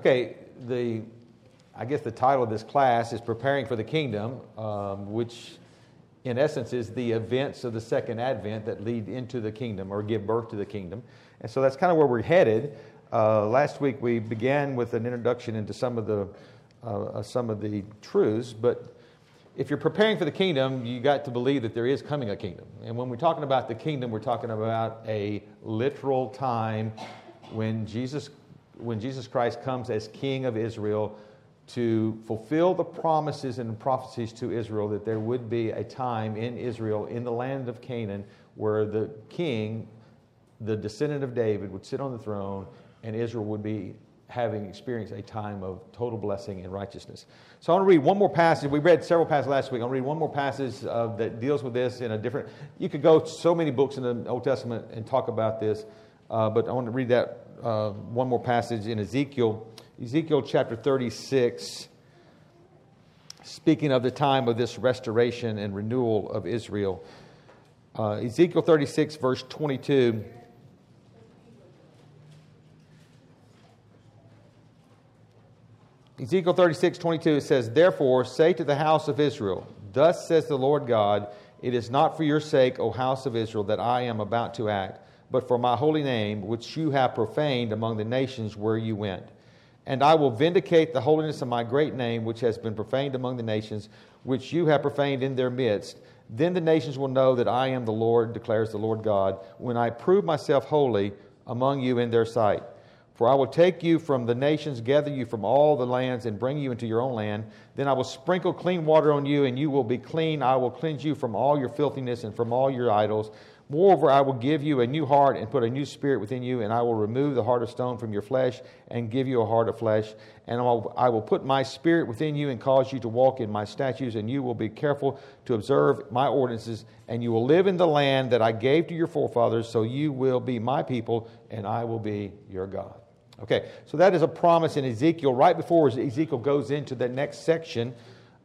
Okay, the I guess the title of this class is Preparing for the Kingdom, um, which in essence is the events of the second advent that lead into the kingdom or give birth to the kingdom. And so that's kind of where we're headed. Uh, last week we began with an introduction into some of the uh, uh, some of the truths, but if you're preparing for the kingdom, you got to believe that there is coming a kingdom. And when we're talking about the kingdom, we're talking about a literal time when Jesus when Jesus Christ comes as King of Israel to fulfill the promises and prophecies to Israel that there would be a time in Israel, in the land of Canaan, where the king, the descendant of David, would sit on the throne and Israel would be having experienced a time of total blessing and righteousness. So I want to read one more passage. We read several passages last week. I'll read one more passage uh, that deals with this in a different. You could go so many books in the Old Testament and talk about this, uh, but I want to read that uh, one more passage in Ezekiel, Ezekiel chapter 36, speaking of the time of this restoration and renewal of Israel. Uh, Ezekiel 36, verse 22. Ezekiel 36, 22, it says, Therefore say to the house of Israel, Thus says the Lord God, It is not for your sake, O house of Israel, that I am about to act but for my holy name, which you have profaned among the nations where you went. And I will vindicate the holiness of my great name, which has been profaned among the nations, which you have profaned in their midst. Then the nations will know that I am the Lord, declares the Lord God, when I prove myself holy among you in their sight. For I will take you from the nations, gather you from all the lands, and bring you into your own land. Then I will sprinkle clean water on you, and you will be clean. I will cleanse you from all your filthiness and from all your idols. Moreover, I will give you a new heart and put a new spirit within you, and I will remove the heart of stone from your flesh and give you a heart of flesh. And I will put my spirit within you and cause you to walk in my statutes, and you will be careful to observe my ordinances, and you will live in the land that I gave to your forefathers, so you will be my people, and I will be your God. Okay, so that is a promise in Ezekiel right before Ezekiel goes into the next section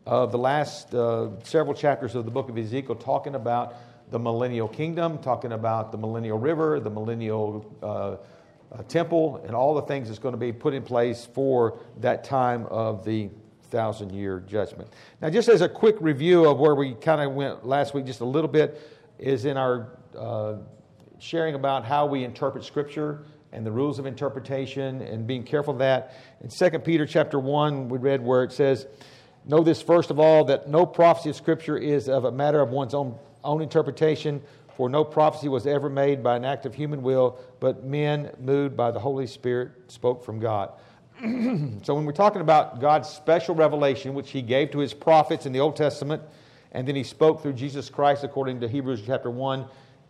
of the last uh, several chapters of the book of Ezekiel, talking about the millennial kingdom, talking about the millennial river, the millennial uh, uh, temple, and all the things that's going to be put in place for that time of the thousand year judgment. Now, just as a quick review of where we kind of went last week, just a little bit, is in our uh, sharing about how we interpret Scripture and the rules of interpretation and being careful of that. In 2 Peter chapter 1, we read where it says, Know this first of all, that no prophecy of Scripture is of a matter of one's own own interpretation, for no prophecy was ever made by an act of human will, but men moved by the Holy Spirit spoke from God. so when we're talking about God's special revelation, which he gave to his prophets in the Old Testament, and then he spoke through Jesus Christ, according to Hebrews chapter 1,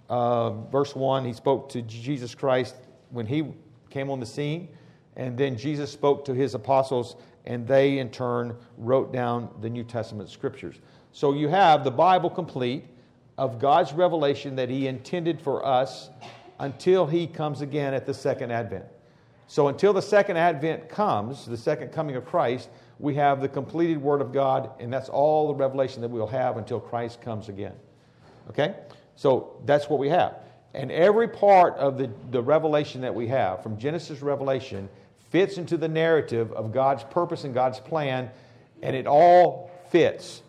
uh, verse 1, he spoke to Jesus Christ when he came on the scene. And then Jesus spoke to his apostles, and they in turn wrote down the New Testament scriptures. So you have the Bible complete of God's revelation that He intended for us until He comes again at the second advent. So, until the second advent comes, the second coming of Christ, we have the completed Word of God, and that's all the revelation that we'll have until Christ comes again. Okay? So, that's what we have. And every part of the, the revelation that we have, from Genesis Revelation, fits into the narrative of God's purpose and God's plan, and it all fits.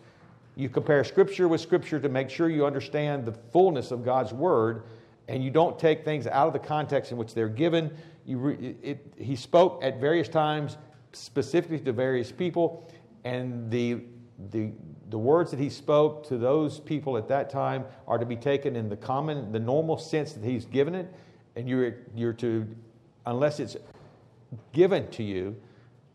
You compare Scripture with Scripture to make sure you understand the fullness of God's Word, and you don't take things out of the context in which they're given. You re, it, he spoke at various times specifically to various people, and the, the, the words that he spoke to those people at that time are to be taken in the common, the normal sense that he's given it, and you're, you're to, unless it's given to you,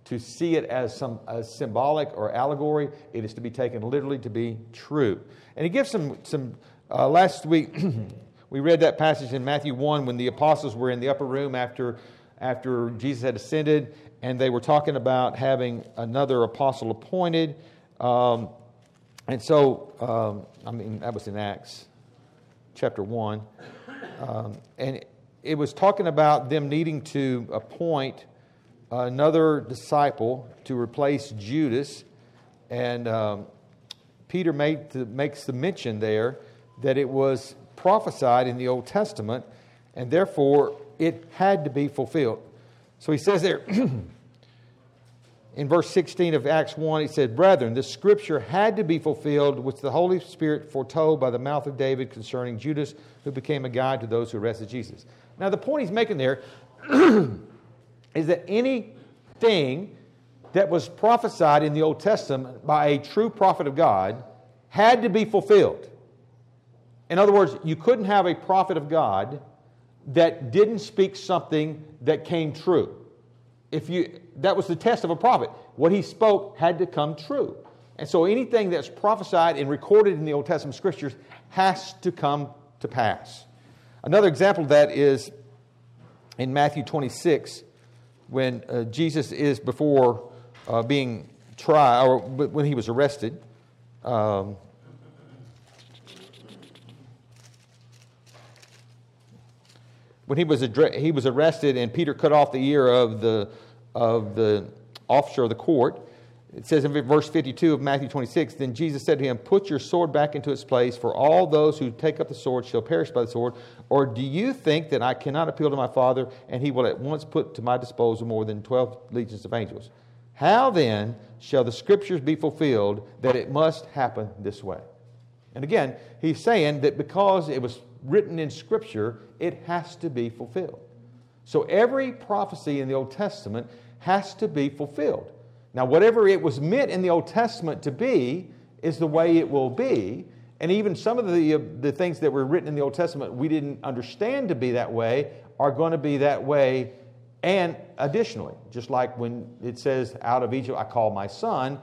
to see it as some as symbolic or allegory. It is to be taken literally to be true. And he gives some, some uh, last week, we read that passage in Matthew 1 when the apostles were in the upper room after, after Jesus had ascended, and they were talking about having another apostle appointed. Um, and so, um, I mean, that was in Acts chapter 1. Um, and it was talking about them needing to appoint another disciple to replace Judas. And um, Peter the, makes the mention there that it was prophesied in the Old Testament, and therefore it had to be fulfilled. So he says there, in verse 16 of Acts 1, he said, Brethren, the scripture had to be fulfilled, which the Holy Spirit foretold by the mouth of David concerning Judas, who became a guide to those who arrested Jesus. Now, the point he's making there is that anything that was prophesied in the Old Testament by a true prophet of God had to be fulfilled. In other words, you couldn't have a prophet of God that didn't speak something that came true. If you, that was the test of a prophet. What he spoke had to come true. And so anything that's prophesied and recorded in the Old Testament scriptures has to come to pass. Another example of that is in Matthew 26, when uh, Jesus is before uh, being tried, or when he was arrested. Um, when he was, he was arrested and Peter cut off the ear of the, of the officer of the court, it says in verse 52 of Matthew 26, Then Jesus said to him, Put your sword back into its place, for all those who take up the sword shall perish by the sword. Or do you think that I cannot appeal to my Father, and he will at once put to my disposal more than 12 legions of angels? How then shall the scriptures be fulfilled that it must happen this way? And again, he's saying that because it was written in Scripture, it has to be fulfilled. So every prophecy in the Old Testament has to be fulfilled. Now, whatever it was meant in the Old Testament to be is the way it will be. And even some of the, uh, the things that were written in the Old Testament we didn't understand to be that way are going to be that way. And additionally, just like when it says, Out of Egypt I called my son,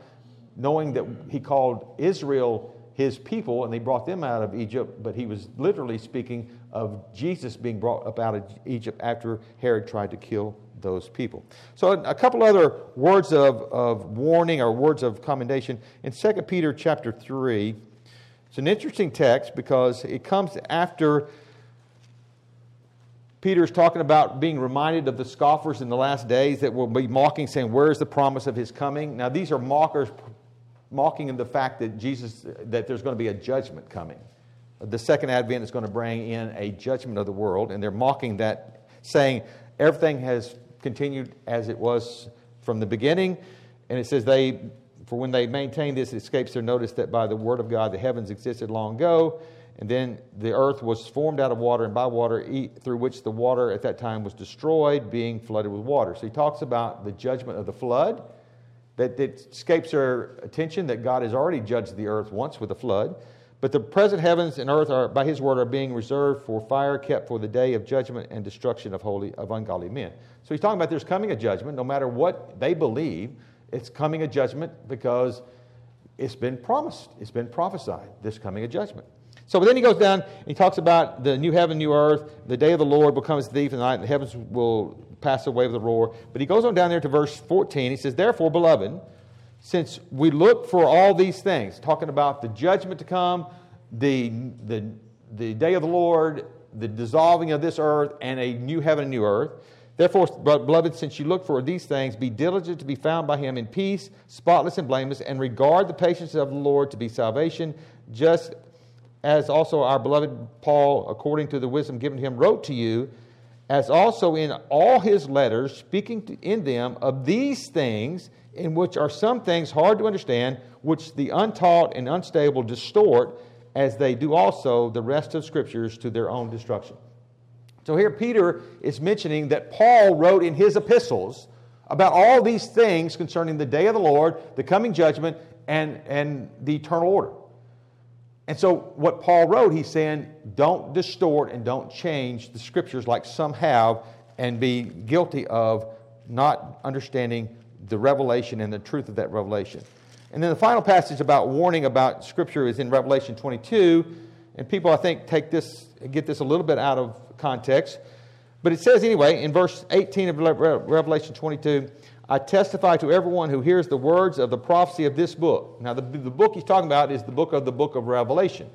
knowing that he called Israel his people and they brought them out of Egypt, but he was literally speaking of Jesus being brought up out of Egypt after Herod tried to kill those people. So, a couple other words of, of warning or words of commendation. In 2 Peter chapter 3, it's an interesting text because it comes after Peter's talking about being reminded of the scoffers in the last days that will be mocking, saying, Where's the promise of his coming? Now, these are mockers mocking in the fact that Jesus, that there's going to be a judgment coming. The second advent is going to bring in a judgment of the world, and they're mocking that, saying everything has continued as it was from the beginning. And it says they, for when they maintain this, it escapes their notice that by the word of God the heavens existed long ago, and then the earth was formed out of water and by water, through which the water at that time was destroyed, being flooded with water. So he talks about the judgment of the flood that it escapes our attention that God has already judged the earth once with a flood. But the present heavens and earth are, by his word, are being reserved for fire, kept for the day of judgment and destruction of holy of ungodly men. So he's talking about there's coming a judgment, no matter what they believe, it's coming a judgment because it's been promised, it's been prophesied, this coming a judgment. So then he goes down and he talks about the new heaven, new earth, the day of the Lord will come as thief the night, and the heavens will pass away with a roar. But he goes on down there to verse 14. He says, Therefore, beloved, since we look for all these things, talking about the judgment to come, the, the, the day of the Lord, the dissolving of this earth, and a new heaven and new earth. Therefore, beloved, since you look for these things, be diligent to be found by him in peace, spotless and blameless, and regard the patience of the Lord to be salvation, just as also our beloved Paul, according to the wisdom given to him, wrote to you as also in all his letters, speaking in them of these things, in which are some things hard to understand, which the untaught and unstable distort, as they do also the rest of scriptures to their own destruction. So here Peter is mentioning that Paul wrote in his epistles about all these things concerning the day of the Lord, the coming judgment, and, and the eternal order. And so, what Paul wrote, he's saying, don't distort and don't change the scriptures like some have and be guilty of not understanding the revelation and the truth of that revelation. And then the final passage about warning about scripture is in Revelation 22. And people, I think, take this, get this a little bit out of context. But it says anyway, in verse 18 of Revelation 22, I testify to everyone who hears the words of the prophecy of this book. Now, the, the book he's talking about is the book of the book of Revelation.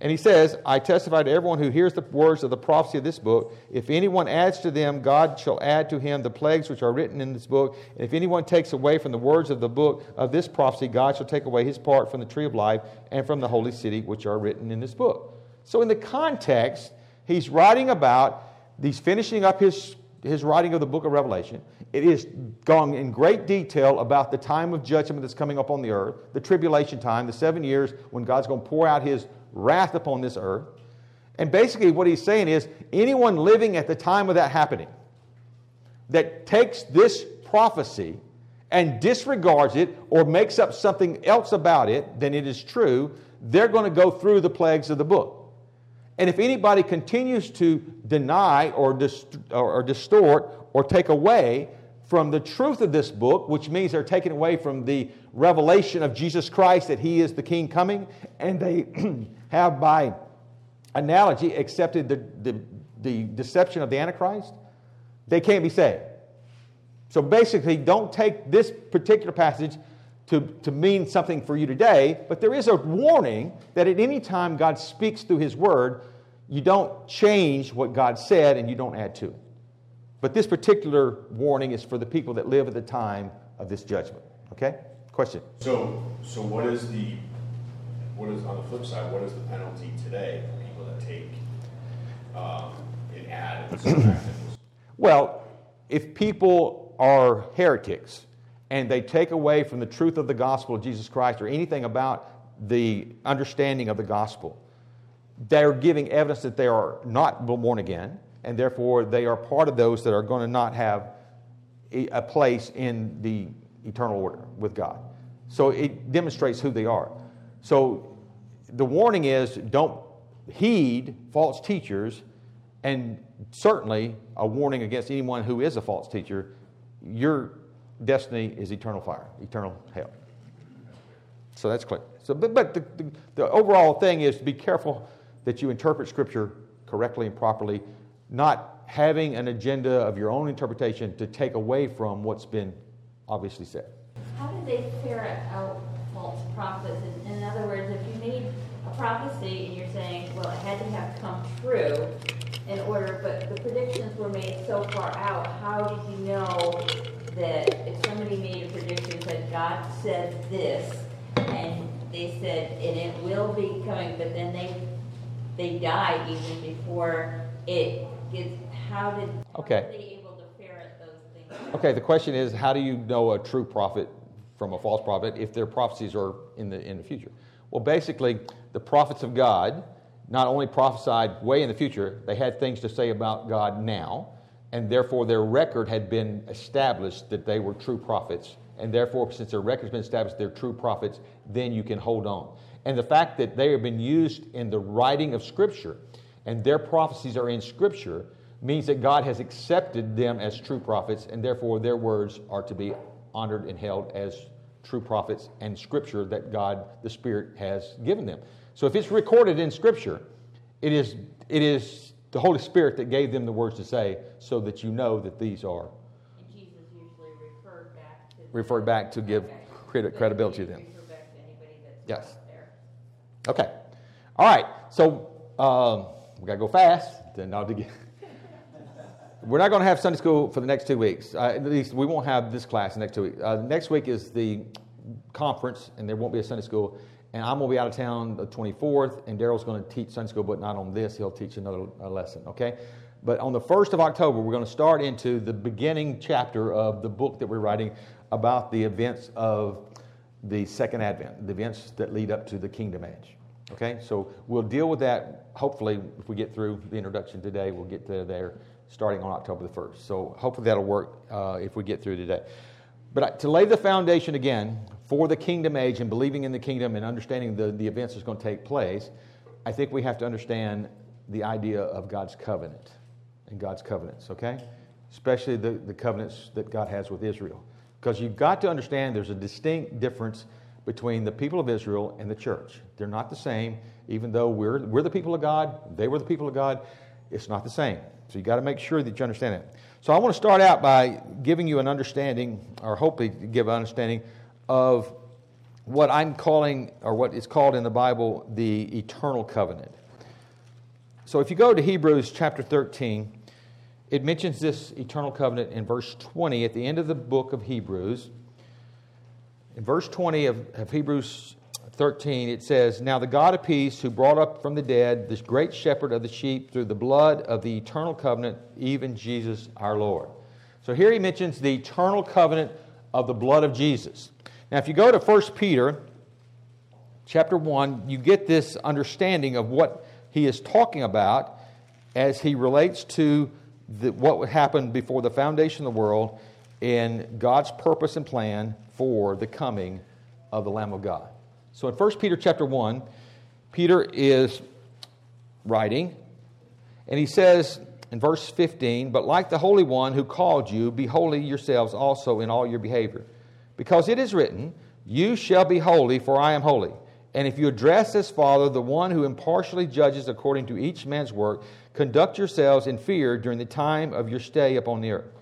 And he says, I testify to everyone who hears the words of the prophecy of this book. If anyone adds to them, God shall add to him the plagues which are written in this book. And if anyone takes away from the words of the book of this prophecy, God shall take away his part from the tree of life and from the holy city which are written in this book. So, in the context, he's writing about he's finishing up his his writing of the book of Revelation, it is gone in great detail about the time of judgment that's coming up on the earth, the tribulation time, the seven years when God's going to pour out his wrath upon this earth. And basically, what he's saying is anyone living at the time of that happening that takes this prophecy and disregards it or makes up something else about it than it is true, they're going to go through the plagues of the book. And if anybody continues to deny or, dist- or, distort or take away from the truth of this book, which means they're taken away from the revelation of Jesus Christ that He is the King coming, and they have by analogy accepted the, the, the deception of the Antichrist, they can't be saved. So basically, don't take this particular passage to, to mean something for you today, but there is a warning that at any time God speaks through His Word, you don't change what God said and you don't add to it. But this particular warning is for the people that live at the time of this judgment. Okay? Question. So, so what is the, what is on the flip side? What is the penalty today for people that take um, and add? well, if people are heretics, and they take away from the truth of the gospel of Jesus Christ or anything about the understanding of the gospel, they're giving evidence that they are not born again, and therefore they are part of those that are going to not have a place in the eternal order with God. So it demonstrates who they are. So the warning is don't heed false teachers, and certainly a warning against anyone who is a false teacher. You're destiny is eternal fire, eternal hell. So that's clear. So, but, but the, the, the overall thing is to be careful that you interpret Scripture correctly and properly, not having an agenda of your own interpretation to take away from what's been obviously said. How do they ferret out false prophets? In, in other words, if you made a prophecy and you're saying, well, it had to have come true in order, but the predictions were made so far out, how did you know that if somebody made a prediction that God said this, and they said, and it will be coming, but then they they died even before it gets. How did okay. how they able to ferret those things? Okay, the question is, how do you know a true prophet from a false prophet if their prophecies are in the in the future? Well, basically, the prophets of God not only prophesied way in the future, they had things to say about God now and therefore their record had been established that they were true prophets. And therefore, since their record has been established, they're true prophets, then you can hold on. And the fact that they have been used in the writing of Scripture and their prophecies are in Scripture means that God has accepted them as true prophets, and therefore their words are to be honored and held as true prophets and Scripture that God, the Spirit, has given them. So if it's recorded in Scripture, it is, it is the Holy Spirit that gave them the words to say so that you know that these are. And Jesus usually referred Referred back to give credit, credibility to them. Yes. Okay. All right. So um, we got to go fast. Then get. We're not going to have Sunday school for the next two weeks. Uh, at least we won't have this class next two weeks. Uh, next week is the conference, and there won't be a Sunday school and I'm going to be out of town the 24th, and Daryl's going to teach Sunday school, but not on this. He'll teach another lesson, okay? But on the 1st of October, we're going to start into the beginning chapter of the book that we're writing about the events of the second advent, the events that lead up to the kingdom age. Okay, so we'll deal with that. Hopefully, if we get through the introduction today, we'll get to there starting on October the 1st. So hopefully that'll work uh, if we get through today. But to lay the foundation again for the kingdom age and believing in the kingdom and understanding the, the events that's going to take place, I think we have to understand the idea of God's covenant and God's covenants, okay? Especially the, the covenants that God has with Israel. Because you've got to understand there's a distinct difference between the people of Israel and the church. They're not the same, even though we're, we're the people of God, they were the people of God, it's not the same. So you've got to make sure that you understand it. So I want to start out by giving you an understanding, or hopefully give an understanding, of what I'm calling, or what is called in the Bible, the eternal covenant. So if you go to Hebrews chapter 13, it mentions this eternal covenant in verse 20 at the end of the book of Hebrews. In verse 20 of, of Hebrews 13, it says, Now the God of peace, who brought up from the dead this great shepherd of the sheep through the blood of the eternal covenant, even Jesus our Lord. So here he mentions the eternal covenant of the blood of Jesus. Now, if you go to 1 Peter chapter 1, you get this understanding of what he is talking about as he relates to the, what happened before the foundation of the world in God's purpose and plan for the coming of the Lamb of God. So in 1 Peter chapter 1, Peter is writing, and he says in verse 15, But like the Holy One who called you, be holy yourselves also in all your behavior. Because it is written, You shall be holy, for I am holy. And if you address as Father the one who impartially judges according to each man's work, conduct yourselves in fear during the time of your stay upon the earth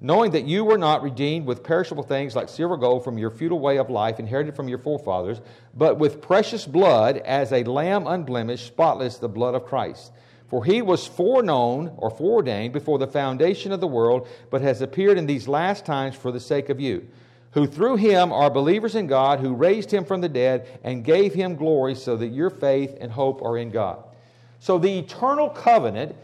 knowing that you were not redeemed with perishable things like silver or gold from your futile way of life inherited from your forefathers, but with precious blood as a lamb unblemished, spotless, the blood of Christ. For he was foreknown or foreordained before the foundation of the world, but has appeared in these last times for the sake of you, who through him are believers in God, who raised him from the dead and gave him glory, so that your faith and hope are in God. So the eternal covenant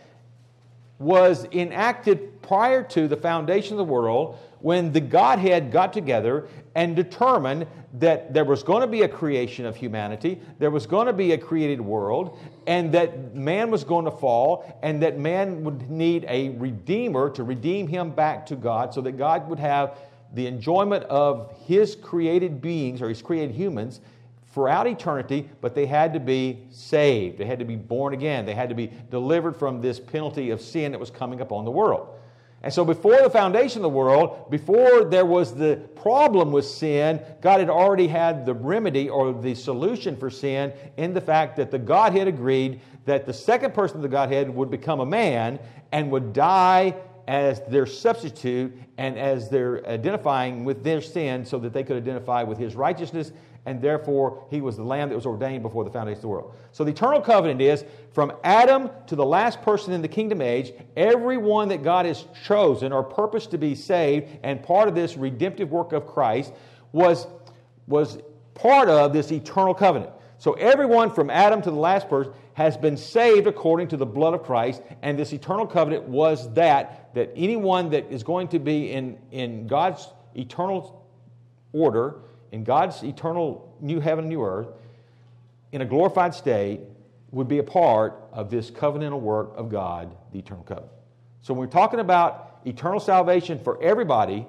was enacted prior to the foundation of the world when the Godhead got together and determined that there was going to be a creation of humanity, there was going to be a created world, and that man was going to fall, and that man would need a redeemer to redeem him back to God so that God would have the enjoyment of his created beings or his created humans throughout eternity, but they had to be saved. They had to be born again. They had to be delivered from this penalty of sin that was coming upon the world. And so, before the foundation of the world, before there was the problem with sin, God had already had the remedy or the solution for sin in the fact that the Godhead agreed that the second person of the Godhead would become a man and would die as their substitute and as they're identifying with their sin so that they could identify with his righteousness and therefore he was the lamb that was ordained before the foundation of the world. So the eternal covenant is from Adam to the last person in the kingdom age, everyone that God has chosen or purposed to be saved and part of this redemptive work of Christ was, was part of this eternal covenant. So everyone from Adam to the last person has been saved according to the blood of Christ, and this eternal covenant was that that anyone that is going to be in, in God's eternal order in God's eternal new heaven and new earth, in a glorified state, would be a part of this covenantal work of God, the eternal covenant. So when we're talking about eternal salvation for everybody,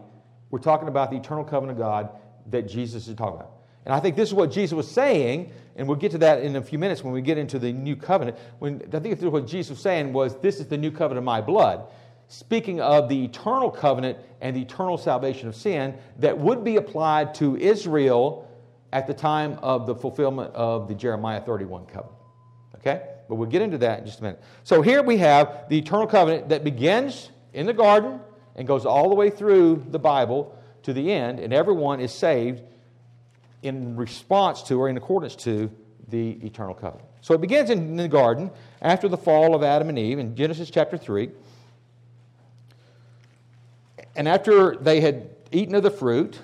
we're talking about the eternal covenant of God that Jesus is talking about. And I think this is what Jesus was saying, and we'll get to that in a few minutes when we get into the new covenant. When I think what Jesus was saying was, This is the new covenant of my blood speaking of the eternal covenant and the eternal salvation of sin that would be applied to Israel at the time of the fulfillment of the Jeremiah 31 covenant. Okay? But we'll get into that in just a minute. So here we have the eternal covenant that begins in the garden and goes all the way through the Bible to the end, and everyone is saved in response to or in accordance to the eternal covenant. So it begins in the garden after the fall of Adam and Eve in Genesis chapter 3. And after they had eaten of the fruit,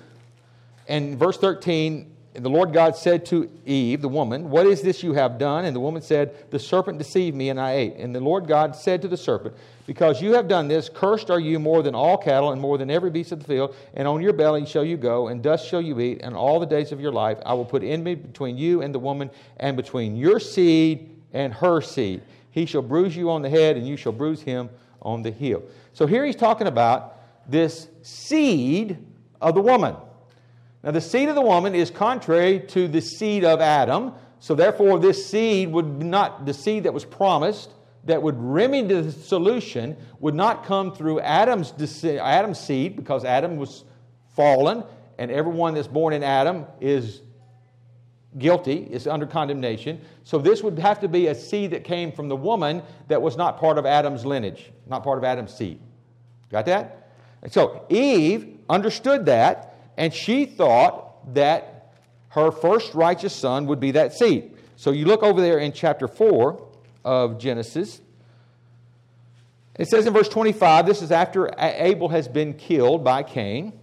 and verse 13, the Lord God said to Eve, the woman, What is this you have done? And the woman said, The serpent deceived me, and I ate. And the Lord God said to the serpent, Because you have done this, cursed are you more than all cattle, and more than every beast of the field. And on your belly shall you go, and dust shall you eat, and all the days of your life I will put enmity between you and the woman, and between your seed and her seed. He shall bruise you on the head, and you shall bruise him on the heel. So here he's talking about this seed of the woman. Now, the seed of the woman is contrary to the seed of Adam. So, therefore, this seed would not, the seed that was promised, that would remedy the solution, would not come through Adam's, Adam's seed because Adam was fallen, and everyone that's born in Adam is guilty, is under condemnation. So, this would have to be a seed that came from the woman that was not part of Adam's lineage, not part of Adam's seed. Got that? And so Eve understood that, and she thought that her first righteous son would be that seed. So you look over there in chapter 4 of Genesis. It says in verse 25, this is after Abel has been killed by Cain.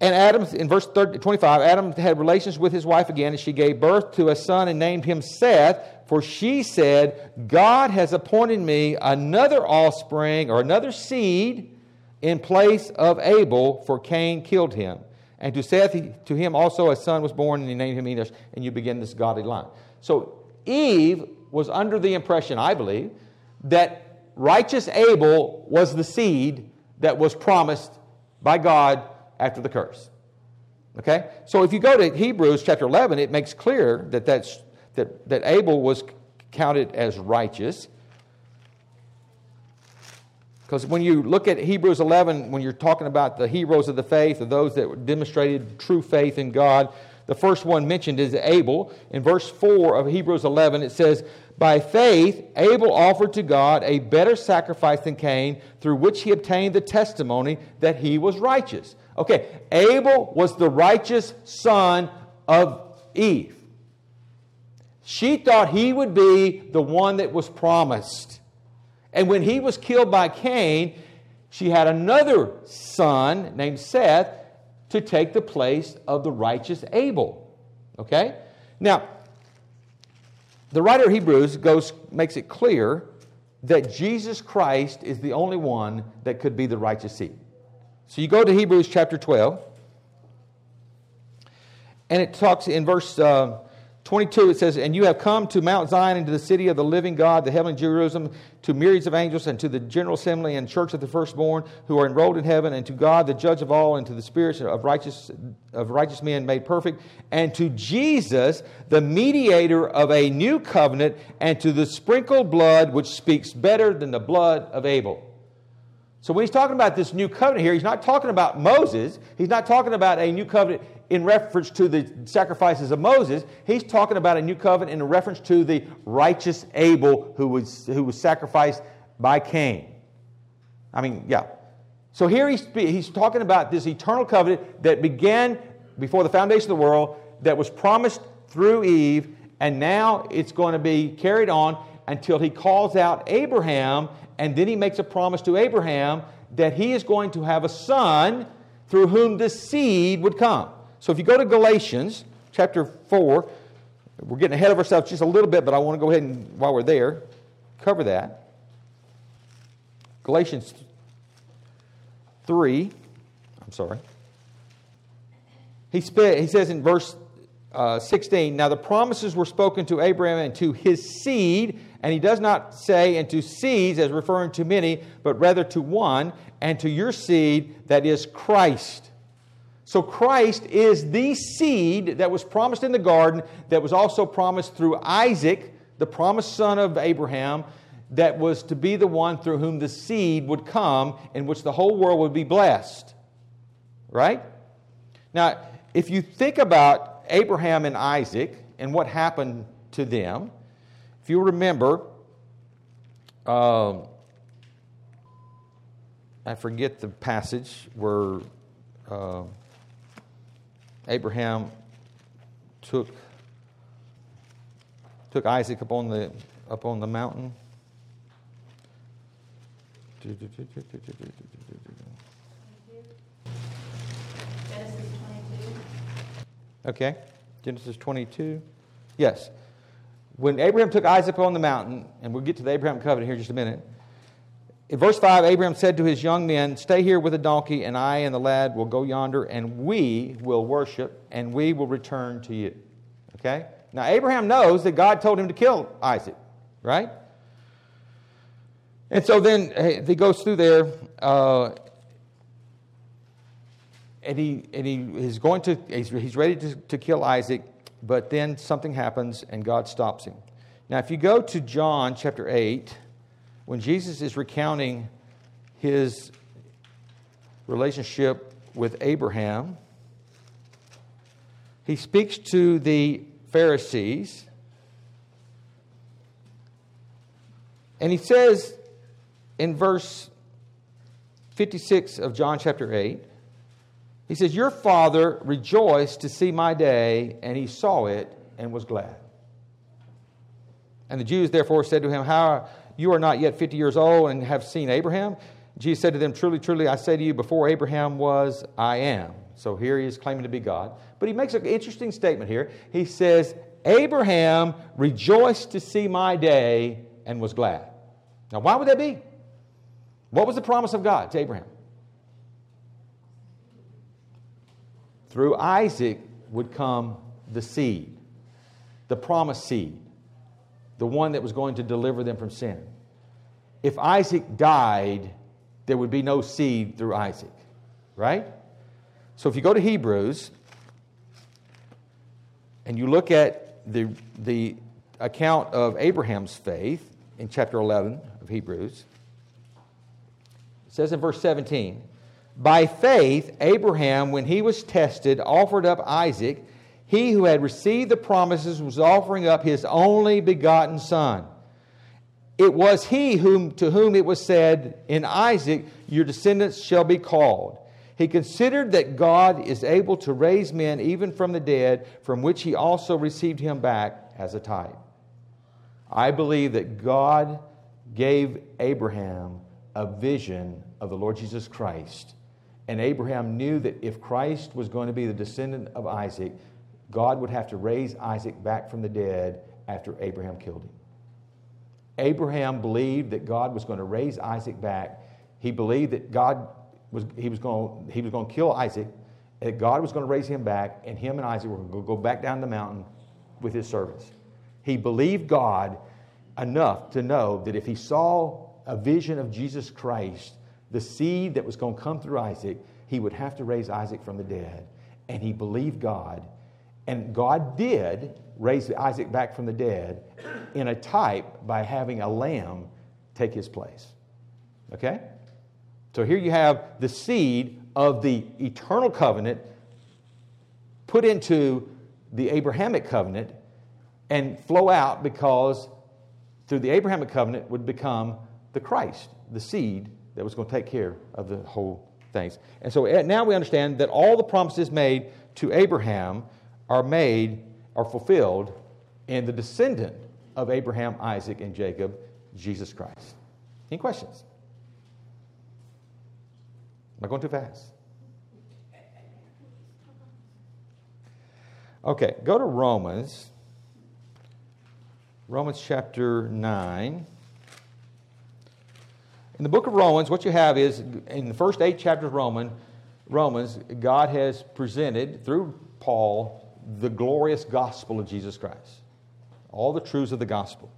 And Adam, in verse 30, 25, Adam had relations with his wife again, and she gave birth to a son and named him Seth, for she said, God has appointed me another offspring or another seed in place of Abel, for Cain killed him. And to Seth, to him also a son was born, and he named him Enosh, and you begin this godly line. So Eve was under the impression, I believe, that righteous Abel was the seed that was promised by God after the curse. Okay? So if you go to Hebrews chapter 11, it makes clear that, that's, that, that Abel was counted as righteous. Because when you look at Hebrews 11, when you're talking about the heroes of the faith, or those that demonstrated true faith in God, the first one mentioned is Abel. In verse 4 of Hebrews 11, it says, By faith, Abel offered to God a better sacrifice than Cain, through which he obtained the testimony that he was righteous. Okay, Abel was the righteous son of Eve. She thought he would be the one that was promised. And when he was killed by Cain, she had another son named Seth to take the place of the righteous Abel. Okay? Now, the writer of Hebrews goes, makes it clear that Jesus Christ is the only one that could be the righteous seed. So you go to Hebrews chapter 12, and it talks in verse uh, 22, it says, And you have come to Mount Zion and to the city of the living God, the heavenly Jerusalem, to myriads of angels, and to the general assembly and church of the firstborn who are enrolled in heaven, and to God, the judge of all, and to the spirits of righteous, of righteous men made perfect, and to Jesus, the mediator of a new covenant, and to the sprinkled blood which speaks better than the blood of Abel. So when he's talking about this new covenant here, he's not talking about Moses. He's not talking about a new covenant in reference to the sacrifices of Moses. He's talking about a new covenant in reference to the righteous Abel who was, who was sacrificed by Cain. I mean, yeah. So here he's, he's talking about this eternal covenant that began before the foundation of the world, that was promised through Eve, and now it's going to be carried on until he calls out Abraham and then he makes a promise to Abraham that he is going to have a son through whom the seed would come. So if you go to Galatians chapter 4, we're getting ahead of ourselves just a little bit, but I want to go ahead and, while we're there, cover that. Galatians 3, I'm sorry. He, he says in verse uh, 16, Now the promises were spoken to Abraham and to his seed, and he does not say, and to seeds as referring to many, but rather to one, and to your seed that is Christ. So Christ is the seed that was promised in the garden, that was also promised through Isaac, the promised son of Abraham, that was to be the one through whom the seed would come, in which the whole world would be blessed. Right? Now, if you think about Abraham and Isaac and what happened to them, if you remember, um, I forget the passage where uh, Abraham took took Isaac up on the up on the mountain. Genesis 22. Okay, Genesis 22. Yes when Abraham took Isaac on the mountain, and we'll get to the Abraham covenant here in just a minute. In verse 5, Abraham said to his young men, Stay here with the donkey, and I and the lad will go yonder, and we will worship, and we will return to you. Okay? Now, Abraham knows that God told him to kill Isaac, right? And so then he goes through there, uh, and, he, and he is going to, he's, ready to, to kill Isaac but then something happens and God stops him. Now, if you go to John chapter 8, when Jesus is recounting his relationship with Abraham, he speaks to the Pharisees and he says in verse 56 of John chapter 8, he says, Your father rejoiced to see my day, and he saw it and was glad. And the Jews therefore said to him, How you are not yet fifty years old and have seen Abraham? Jesus said to them, Truly, truly, I say to you, before Abraham was, I am. So here he is claiming to be God. But he makes an interesting statement here. He says, Abraham rejoiced to see my day and was glad. Now, why would that be? What was the promise of God to Abraham? Through Isaac would come the seed, the promised seed, the one that was going to deliver them from sin. If Isaac died, there would be no seed through Isaac, right? So if you go to Hebrews and you look at the, the account of Abraham's faith in chapter 11 of Hebrews, it says in verse 17, By faith, Abraham, when he was tested, offered up Isaac. He who had received the promises was offering up his only begotten son. It was he whom, to whom it was said, In Isaac your descendants shall be called. He considered that God is able to raise men even from the dead, from which he also received him back as a type. I believe that God gave Abraham a vision of the Lord Jesus Christ. And Abraham knew that if Christ was going to be the descendant of Isaac, God would have to raise Isaac back from the dead after Abraham killed him. Abraham believed that God was going to raise Isaac back. He believed that God was, he was going, he was going to kill Isaac, that God was going to raise him back, and him and Isaac were going to go back down the mountain with his servants. He believed God enough to know that if he saw a vision of Jesus Christ, the seed that was going to come through Isaac, he would have to raise Isaac from the dead. And he believed God. And God did raise Isaac back from the dead in a type by having a lamb take his place. Okay? So here you have the seed of the eternal covenant put into the Abrahamic covenant and flow out because through the Abrahamic covenant would become the Christ, the seed that was going to take care of the whole things. And so eh, now we understand that all the promises made to Abraham are made, are fulfilled in the descendant of Abraham, Isaac, and Jacob, Jesus Christ. Any questions? Am I going too fast? Okay, go to Romans. Romans chapter 9. In the book of Romans, what you have is in the first eight chapters of Roman, Romans, God has presented through Paul the glorious gospel of Jesus Christ, all the truths of the gospel.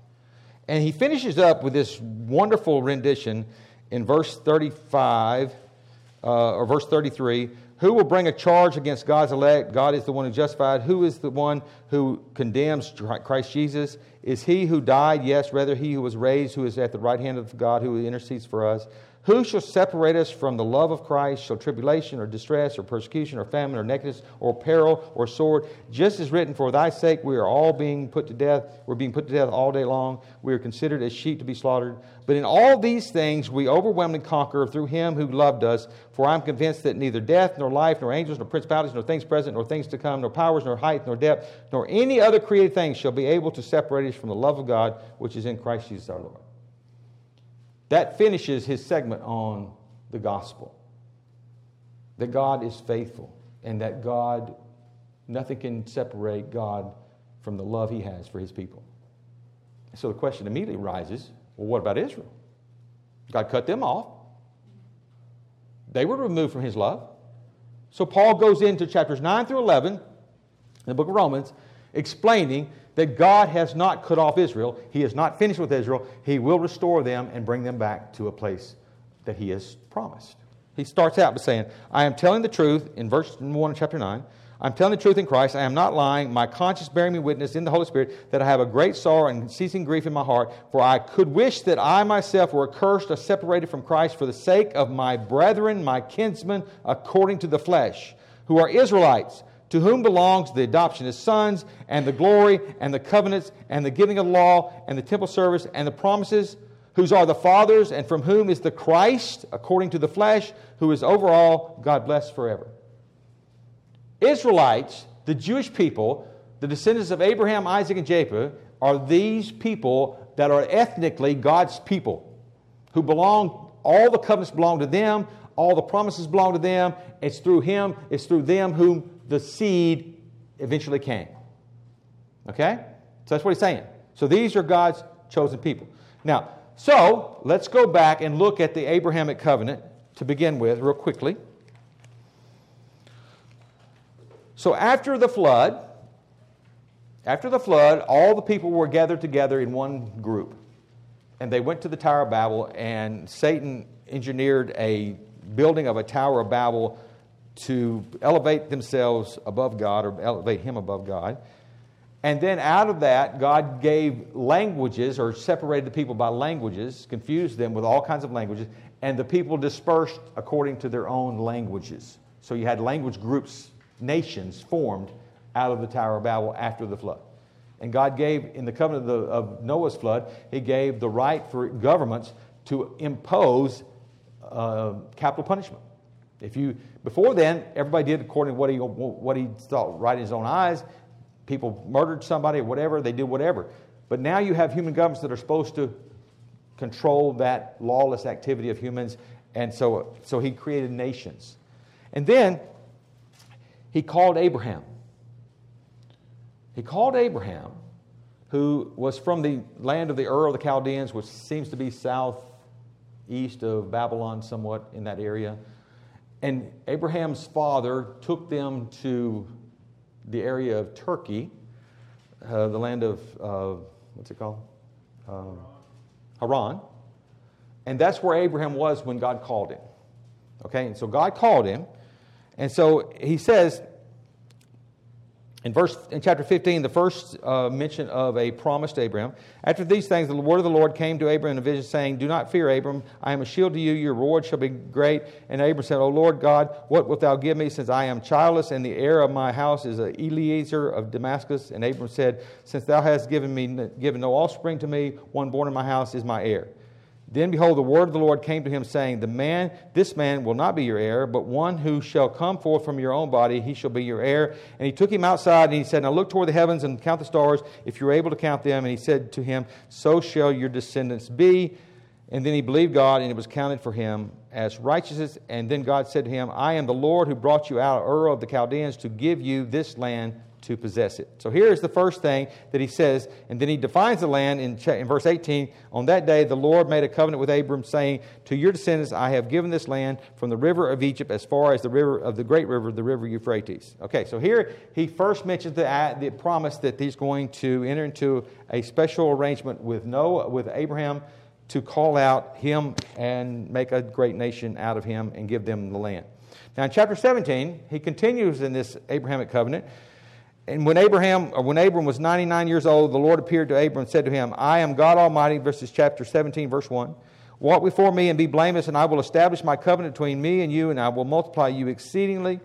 And he finishes up with this wonderful rendition in verse 35 uh, or verse 33 Who will bring a charge against God's elect? God is the one who justified. Who is the one who condemns Christ Jesus? Is he who died? Yes, rather he who was raised, who is at the right hand of God, who intercedes for us. Who shall separate us from the love of Christ? Shall tribulation or distress or persecution or famine or nakedness or peril or sword? Just as written, for thy sake we are all being put to death. We're being put to death all day long. We are considered as sheep to be slaughtered. But in all these things we overwhelmingly conquer through him who loved us. For I'm convinced that neither death, nor life, nor angels, nor principalities, nor things present, nor things to come, nor powers, nor height, nor depth, nor any other created thing shall be able to separate us from the love of God which is in Christ Jesus our Lord. That finishes his segment on the gospel that God is faithful and that God, nothing can separate God from the love he has for his people. So the question immediately arises well, what about Israel? God cut them off. They were removed from his love. So Paul goes into chapters 9 through 11 in the book of Romans, explaining that God has not cut off Israel. He is not finished with Israel. He will restore them and bring them back to a place that He has promised. He starts out by saying, I am telling the truth in verse 1 of chapter 9. I'm telling the truth in Christ. I am not lying. My conscience bearing me witness in the Holy Spirit that I have a great sorrow and ceasing grief in my heart. For I could wish that I myself were accursed or separated from Christ for the sake of my brethren, my kinsmen, according to the flesh, who are Israelites to whom belongs the adoption as sons, and the glory, and the covenants, and the giving of law, and the temple service, and the promises, whose are the fathers, and from whom is the Christ, according to the flesh, who is over all, God bless forever. Israelites, the Jewish people, the descendants of Abraham, Isaac, and Jacob, are these people that are ethnically God's people, who belong all the covenants belong to them, all the promises belong to them. It's through him, it's through them whom the seed eventually came. Okay? So that's what he's saying. So these are God's chosen people. Now, so let's go back and look at the Abrahamic covenant to begin with, real quickly. So after the flood, after the flood, all the people were gathered together in one group. And they went to the Tower of Babel, and Satan engineered a building of a Tower of Babel to elevate themselves above God or elevate him above God. And then out of that, God gave languages or separated the people by languages, confused them with all kinds of languages, and the people dispersed according to their own languages. So you had language groups, nations formed out of the Tower of Babel after the flood. And God gave, in the covenant of, the, of Noah's flood, He gave the right for governments to impose uh, capital punishment. If you before then, everybody did according to what he what he thought right in his own eyes. People murdered somebody whatever, they did whatever. But now you have human governments that are supposed to control that lawless activity of humans, and so so he created nations. And then he called Abraham. He called Abraham, who was from the land of the Ur of the Chaldeans, which seems to be southeast of Babylon, somewhat in that area. And Abraham's father took them to the area of Turkey, uh, the land of, uh, what's it called? Um, Haran. And that's where Abraham was when God called him. Okay, and so God called him. And so he says, in verse in chapter 15, the first uh, mention of a promise to Abraham. After these things, the word of the Lord came to Abraham in a vision, saying, Do not fear, Abram. I am a shield to you. Your reward shall be great. And Abram said, O Lord God, what wilt thou give me, since I am childless, and the heir of my house is a Eliezer of Damascus? And Abram said, Since thou hast given me given no offspring to me, one born in my house is my heir. Then behold, the word of the Lord came to him, saying, The man, this man will not be your heir, but one who shall come forth from your own body, he shall be your heir. And he took him outside, and he said, Now look toward the heavens and count the stars, if you're able to count them. And he said to him, So shall your descendants be. And then he believed God, and it was counted for him as righteousness. And then God said to him, I am the Lord who brought you out of Ur of the Chaldeans to give you this land to possess it. So here is the first thing that he says, and then he defines the land in, in verse 18. On that day, the Lord made a covenant with Abram, saying, To your descendants I have given this land from the river of Egypt as far as the river of the great river, the river Euphrates. Okay, so here he first mentions the, uh, the promise that he's going to enter into a special arrangement with Noah, with Abraham, to call out him and make a great nation out of him and give them the land. Now, in chapter 17, he continues in this Abrahamic covenant and when Abraham, or when Abram was 99 years old, the Lord appeared to Abram and said to him, I am God Almighty, verses chapter 17, verse 1. Walk before me and be blameless, and I will establish my covenant between me and you, and I will multiply you exceedingly.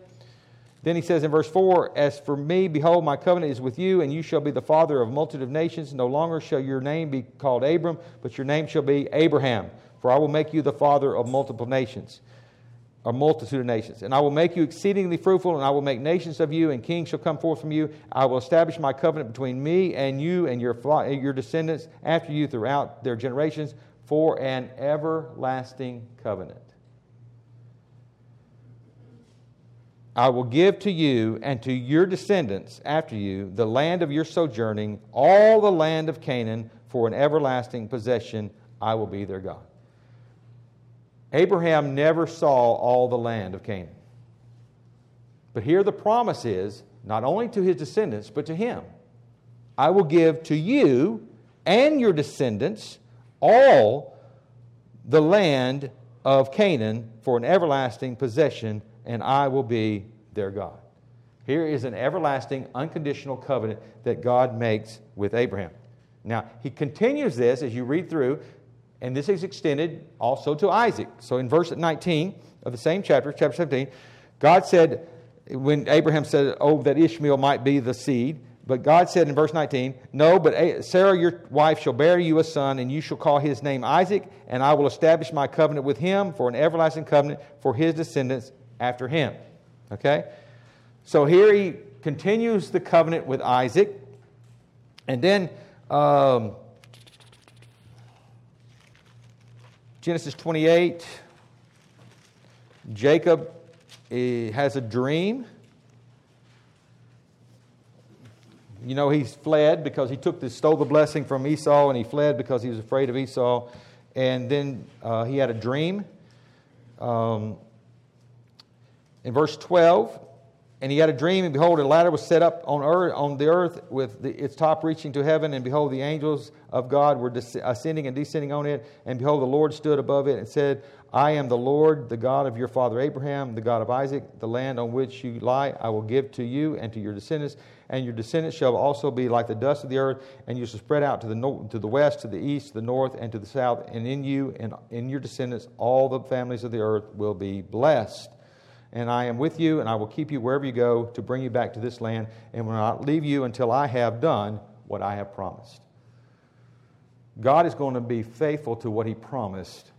Then he says in verse 4 As for me, behold, my covenant is with you, and you shall be the father of a multitude of nations. No longer shall your name be called Abram, but your name shall be Abraham, for I will make you the father of multiple nations a multitude of nations. And I will make you exceedingly fruitful, and I will make nations of you, and kings shall come forth from you. I will establish my covenant between me and you and your, your descendants after you throughout their generations for an everlasting covenant. I will give to you and to your descendants after you the land of your sojourning, all the land of Canaan, for an everlasting possession. I will be their God. Abraham never saw all the land of Canaan. But here the promise is not only to his descendants, but to him I will give to you and your descendants all the land of Canaan for an everlasting possession, and I will be their God. Here is an everlasting, unconditional covenant that God makes with Abraham. Now, he continues this as you read through and this is extended also to Isaac. So in verse 19 of the same chapter, chapter 17, God said, when Abraham said, Oh, that Ishmael might be the seed, but God said in verse 19, No, but Sarah your wife shall bear you a son, and you shall call his name Isaac, and I will establish my covenant with him for an everlasting covenant for his descendants after him. Okay? So here he continues the covenant with Isaac. And then um, Genesis 28, Jacob eh, has a dream. You know, he's fled because he took the, stole the blessing from Esau, and he fled because he was afraid of Esau. And then uh, he had a dream. Um, in verse 12, and he had a dream, and behold, a ladder was set up on, earth, on the earth with the, its top reaching to heaven, and behold, the angels of God were ascending and descending on it, and behold, the Lord stood above it and said, I am the Lord, the God of your father Abraham, the God of Isaac. The land on which you lie I will give to you and to your descendants, and your descendants shall also be like the dust of the earth, and you shall spread out to the, no- to the west, to the east, to the north, and to the south, and in you and in your descendants all the families of the earth will be blessed and I am with you, and I will keep you wherever you go to bring you back to this land, and will not leave you until I have done what I have promised. God is going to be faithful to what he promised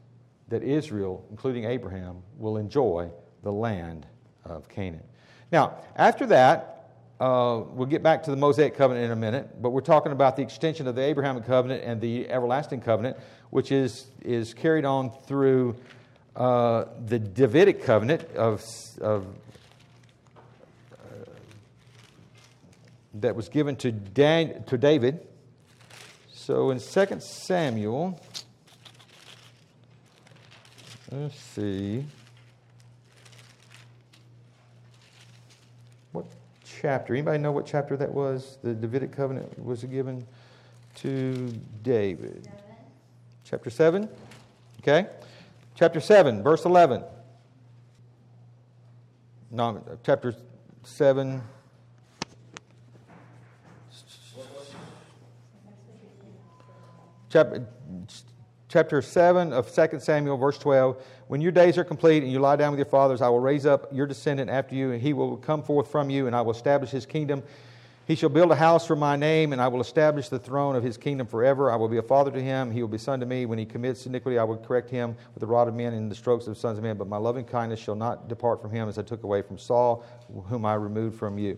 that Israel, including Abraham, will enjoy the land of Canaan. Now, after that, uh, we'll get back to the Mosaic covenant in a minute, but we're talking about the extension of the Abrahamic covenant and the everlasting covenant, which is, is carried on through uh, the Davidic covenant of, of uh, that was given to, Dan, to David. So in 2 Samuel, let's see. What chapter? Anybody know what chapter that was? The Davidic covenant was given to David. Seven. Chapter 7? Okay. Chapter 7, verse 11. No, chapter 7. Chapter, chapter 7 of 2 Samuel, verse 12. When your days are complete and you lie down with your fathers, I will raise up your descendant after you, and he will come forth from you, and I will establish his kingdom he shall build a house for my name, and I will establish the throne of his kingdom forever. I will be a father to him. He will be son to me. When he commits iniquity, I will correct him with the rod of men and the strokes of sons of men. But my loving kindness shall not depart from him as I took away from Saul, whom I removed from you.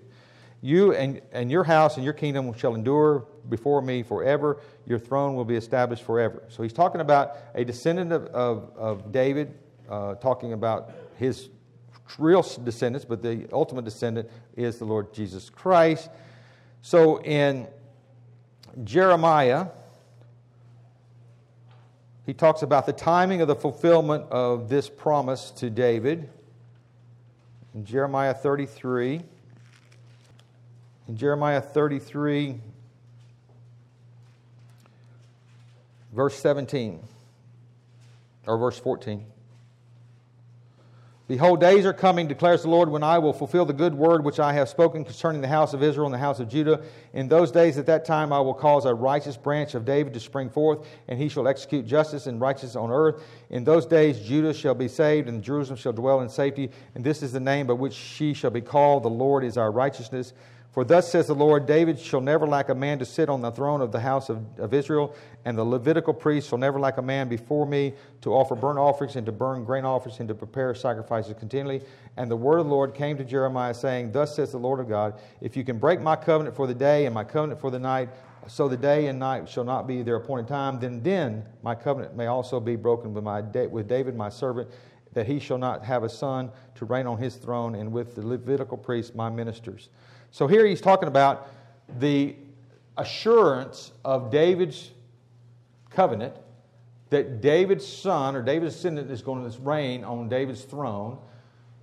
You and, and your house and your kingdom shall endure before me forever. Your throne will be established forever. So he's talking about a descendant of, of, of David, uh, talking about his real descendants, but the ultimate descendant is the Lord Jesus Christ. So in Jeremiah, he talks about the timing of the fulfillment of this promise to David. In Jeremiah 33, in Jeremiah 33, verse 17, or verse 14. Behold, days are coming, declares the Lord, when I will fulfill the good word which I have spoken concerning the house of Israel and the house of Judah. In those days, at that time, I will cause a righteous branch of David to spring forth, and he shall execute justice and righteousness on earth. In those days, Judah shall be saved, and Jerusalem shall dwell in safety. And this is the name by which she shall be called The Lord is our righteousness. For thus says the Lord David shall never lack a man to sit on the throne of the house of, of Israel, and the Levitical priest shall never lack a man before me to offer burnt offerings and to burn grain offerings and to prepare sacrifices continually. And the word of the Lord came to Jeremiah, saying, Thus says the Lord of God, if you can break my covenant for the day and my covenant for the night, so the day and night shall not be their appointed time, then then my covenant may also be broken with, my, with David my servant, that he shall not have a son to reign on his throne, and with the Levitical priests my ministers. So here he's talking about the assurance of David's covenant that David's son or David's descendant is going to reign on David's throne.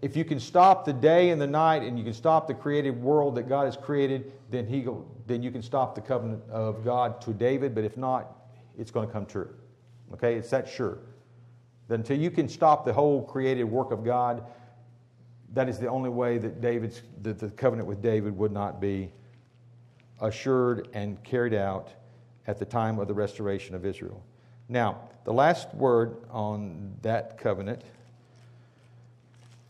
If you can stop the day and the night and you can stop the created world that God has created, then, he, then you can stop the covenant of God to David. But if not, it's going to come true. Okay? It's that sure. That until you can stop the whole created work of God, that is the only way that David's that the covenant with David would not be assured and carried out at the time of the restoration of Israel. Now, the last word on that covenant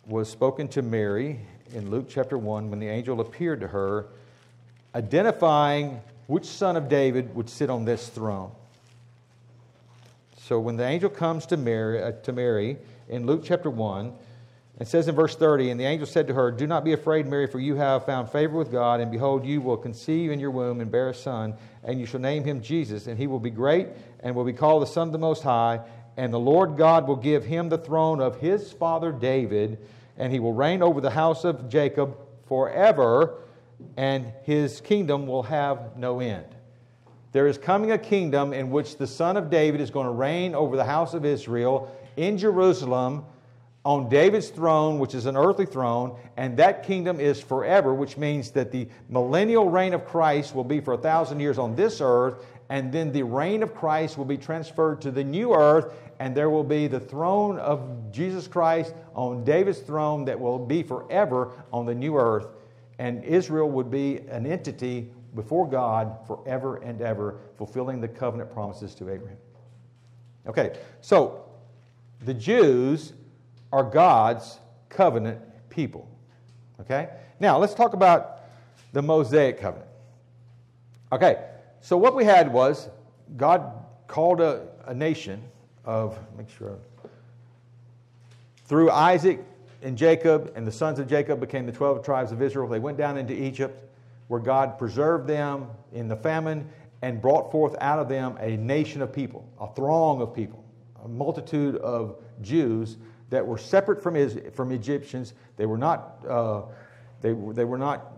was spoken to Mary in Luke chapter 1 when the angel appeared to her, identifying which son of David would sit on this throne. So when the angel comes to Mary, uh, to Mary in Luke chapter 1, it says in verse 30, And the angel said to her, Do not be afraid, Mary, for you have found favor with God, and behold, you will conceive in your womb and bear a son, and you shall name him Jesus, and he will be great, and will be called the Son of the Most High, and the Lord God will give him the throne of his father David, and he will reign over the house of Jacob forever, and his kingdom will have no end. There is coming a kingdom in which the son of David is going to reign over the house of Israel in Jerusalem on David's throne, which is an earthly throne, and that kingdom is forever, which means that the millennial reign of Christ will be for a thousand years on this earth, and then the reign of Christ will be transferred to the new earth, and there will be the throne of Jesus Christ on David's throne that will be forever on the new earth, and Israel would be an entity before God forever and ever, fulfilling the covenant promises to Abraham. Okay, so the Jews are God's covenant people. Okay? Now, let's talk about the Mosaic covenant. Okay, so what we had was God called a, a nation of, make sure, through Isaac and Jacob, and the sons of Jacob became the 12 tribes of Israel. They went down into Egypt, where God preserved them in the famine and brought forth out of them a nation of people, a throng of people, a multitude of Jews that were separate from, his, from Egyptians. They were not, uh, they, they were not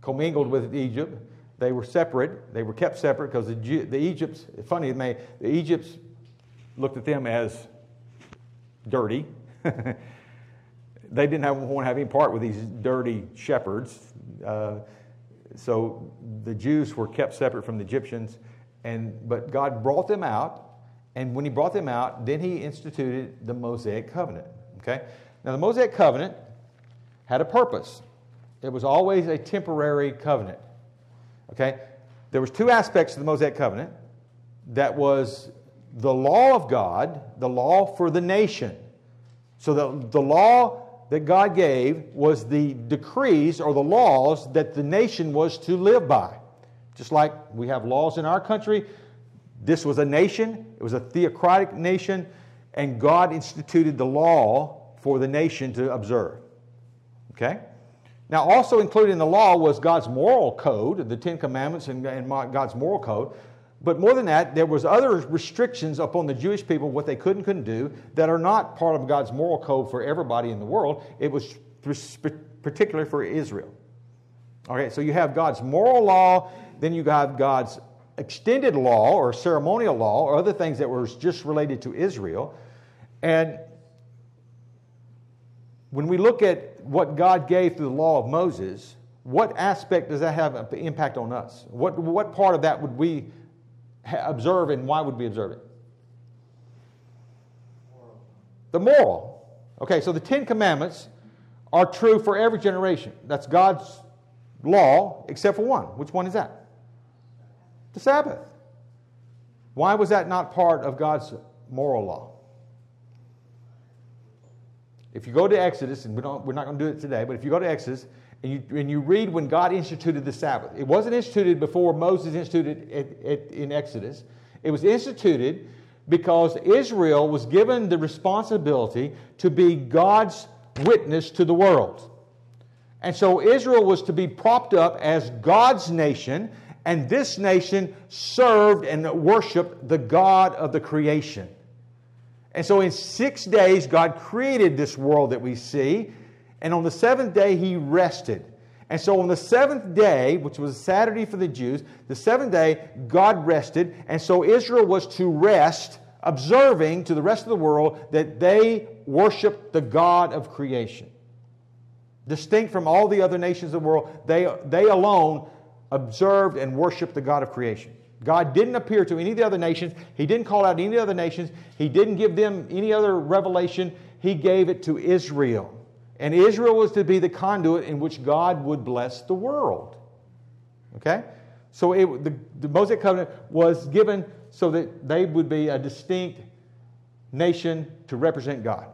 commingled with Egypt. They were separate. They were kept separate because the, the Egypts, funny, the Egypts looked at them as dirty. they didn't have, want to have any part with these dirty shepherds. Uh, so the Jews were kept separate from the Egyptians, and, but God brought them out and when he brought them out, then he instituted the Mosaic covenant. Okay? Now, the Mosaic covenant had a purpose. It was always a temporary covenant. Okay? There was two aspects of the Mosaic covenant. That was the law of God, the law for the nation. So the, the law that God gave was the decrees or the laws that the nation was to live by. Just like we have laws in our country, this was a nation, it was a theocratic nation, and God instituted the law for the nation to observe. Okay? Now, also included in the law was God's moral code, the Ten Commandments and, and God's moral code. But more than that, there was other restrictions upon the Jewish people, what they could and couldn't do, that are not part of God's moral code for everybody in the world. It was particularly for Israel. Okay, so you have God's moral law, then you have God's extended law or ceremonial law or other things that were just related to Israel. And when we look at what God gave through the law of Moses, what aspect does that have an impact on us? What, what part of that would we observe and why would we observe it? The moral. Okay, so the Ten Commandments are true for every generation. That's God's law, except for one. Which one is that? the Sabbath. Why was that not part of God's moral law? If you go to Exodus, and we don't, we're not going to do it today, but if you go to Exodus and you, and you read when God instituted the Sabbath, it wasn't instituted before Moses instituted it, it in Exodus. It was instituted because Israel was given the responsibility to be God's witness to the world. And so Israel was to be propped up as God's nation and this nation served and worshiped the God of the creation. And so in six days, God created this world that we see. And on the seventh day, He rested. And so on the seventh day, which was a Saturday for the Jews, the seventh day, God rested. And so Israel was to rest, observing to the rest of the world that they worshiped the God of creation. Distinct from all the other nations of the world, they, they alone observed and worshiped the God of creation. God didn't appear to any of the other nations. He didn't call out any of the other nations. He didn't give them any other revelation. He gave it to Israel. And Israel was to be the conduit in which God would bless the world. Okay? So it, the, the Mosaic covenant was given so that they would be a distinct nation to represent God.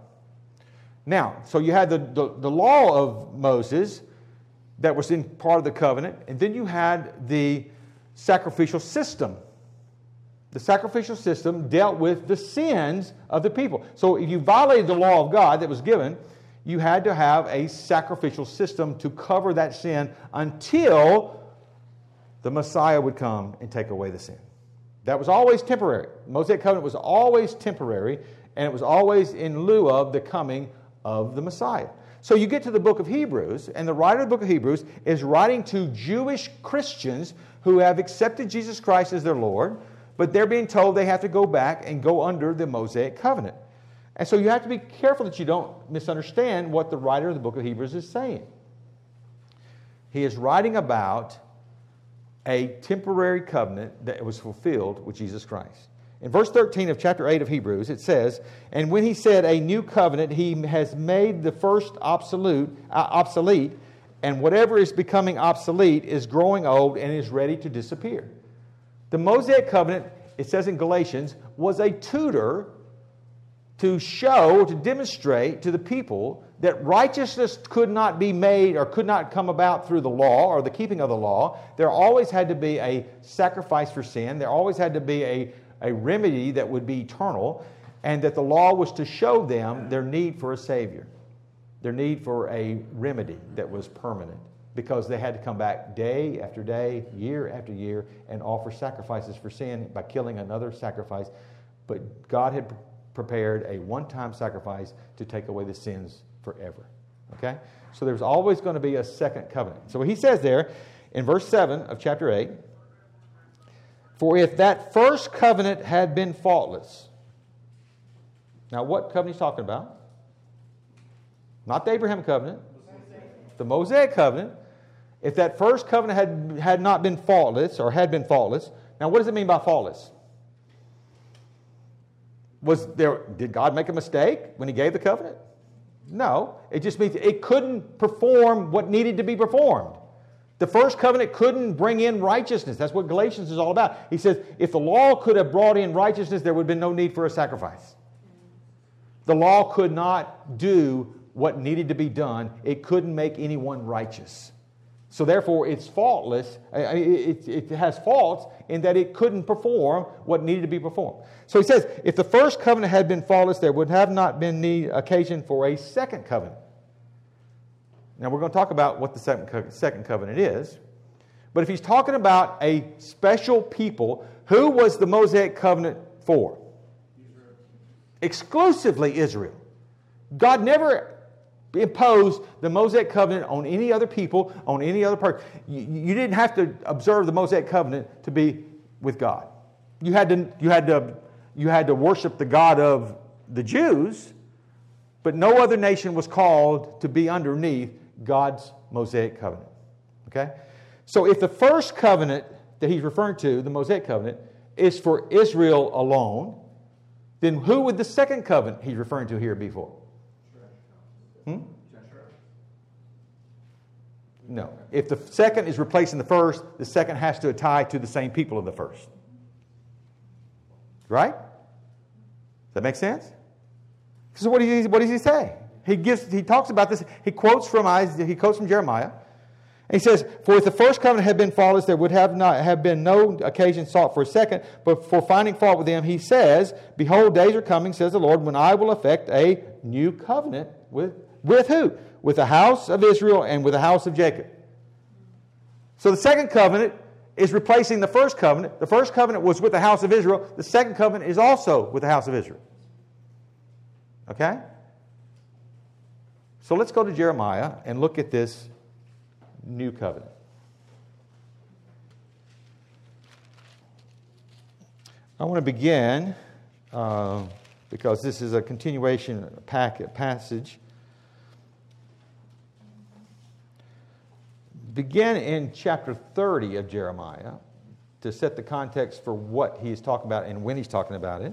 Now, so you had the, the, the law of Moses that was in part of the covenant. And then you had the sacrificial system. The sacrificial system dealt with the sins of the people. So if you violated the law of God that was given, you had to have a sacrificial system to cover that sin until the Messiah would come and take away the sin. That was always temporary. The Mosaic covenant was always temporary, and it was always in lieu of the coming of the Messiah. So you get to the book of Hebrews, and the writer of the book of Hebrews is writing to Jewish Christians who have accepted Jesus Christ as their Lord, but they're being told they have to go back and go under the Mosaic covenant. And so you have to be careful that you don't misunderstand what the writer of the book of Hebrews is saying. He is writing about a temporary covenant that was fulfilled with Jesus Christ. In verse 13 of chapter 8 of Hebrews, it says, And when he said a new covenant, he has made the first obsolete, uh, obsolete, and whatever is becoming obsolete is growing old and is ready to disappear. The Mosaic covenant, it says in Galatians, was a tutor to show, to demonstrate to the people that righteousness could not be made or could not come about through the law or the keeping of the law. There always had to be a sacrifice for sin. There always had to be a, a remedy that would be eternal, and that the law was to show them their need for a Savior, their need for a remedy that was permanent, because they had to come back day after day, year after year, and offer sacrifices for sin by killing another sacrifice. But God had prepared a one time sacrifice to take away the sins forever. Okay? So there's always going to be a second covenant. So he says there in verse 7 of chapter 8 For if that first covenant had been faultless. Now, what covenant he's talking about? Not the Abraham covenant, the Mosaic covenant. If that first covenant had, had not been faultless or had been faultless, now what does it mean by faultless? Was there, did God make a mistake when he gave the covenant? No. It just means it couldn't perform what needed to be performed. The first covenant couldn't bring in righteousness. That's what Galatians is all about. He says if the law could have brought in righteousness, there would have been no need for a sacrifice. The law could not do what needed to be done, it couldn't make anyone righteous. So therefore, it's faultless. It, it, has faults in that it couldn't perform what needed to be performed. So he says, if the first covenant had been faultless, there would have not been need occasion for a second covenant. Now we're going to talk about what the second, second covenant is. But if he's talking about a special people, who was the Mosaic covenant for? Exclusively Israel. God never impose the Mosaic covenant on any other people, on any other person. You, you, didn't have to observe the Mosaic covenant to be with God. You had to, you had to, you had to worship the God of the Jews, but no other nation was called to be underneath God's Mosaic covenant. Okay? So if the first covenant that he's referring to, the Mosaic covenant, is for Israel alone, then who would the second covenant he's referring to here be for? Hmm? No. If the second is replacing the first, the second has to tie to the same people of the first. Right? Does that make sense? So what does he, what does he say? He gives he talks about this. He quotes from Isaiah, he quotes from Jeremiah. He says, For if the first covenant had been faultless, there would have not have been no occasion sought for a second. But for finding fault with them, he says, Behold, days are coming, says the Lord, when I will effect a new covenant with with who? With the house of Israel and with the house of Jacob. So the second covenant is replacing the first covenant. The first covenant was with the house of Israel. The second covenant is also with the house of Israel. Okay? So let's go to Jeremiah and look at this new covenant. I want to begin uh, because this is a continuation packet, passage begin in chapter 30 of Jeremiah to set the context for what he's talking about and when he's talking about it.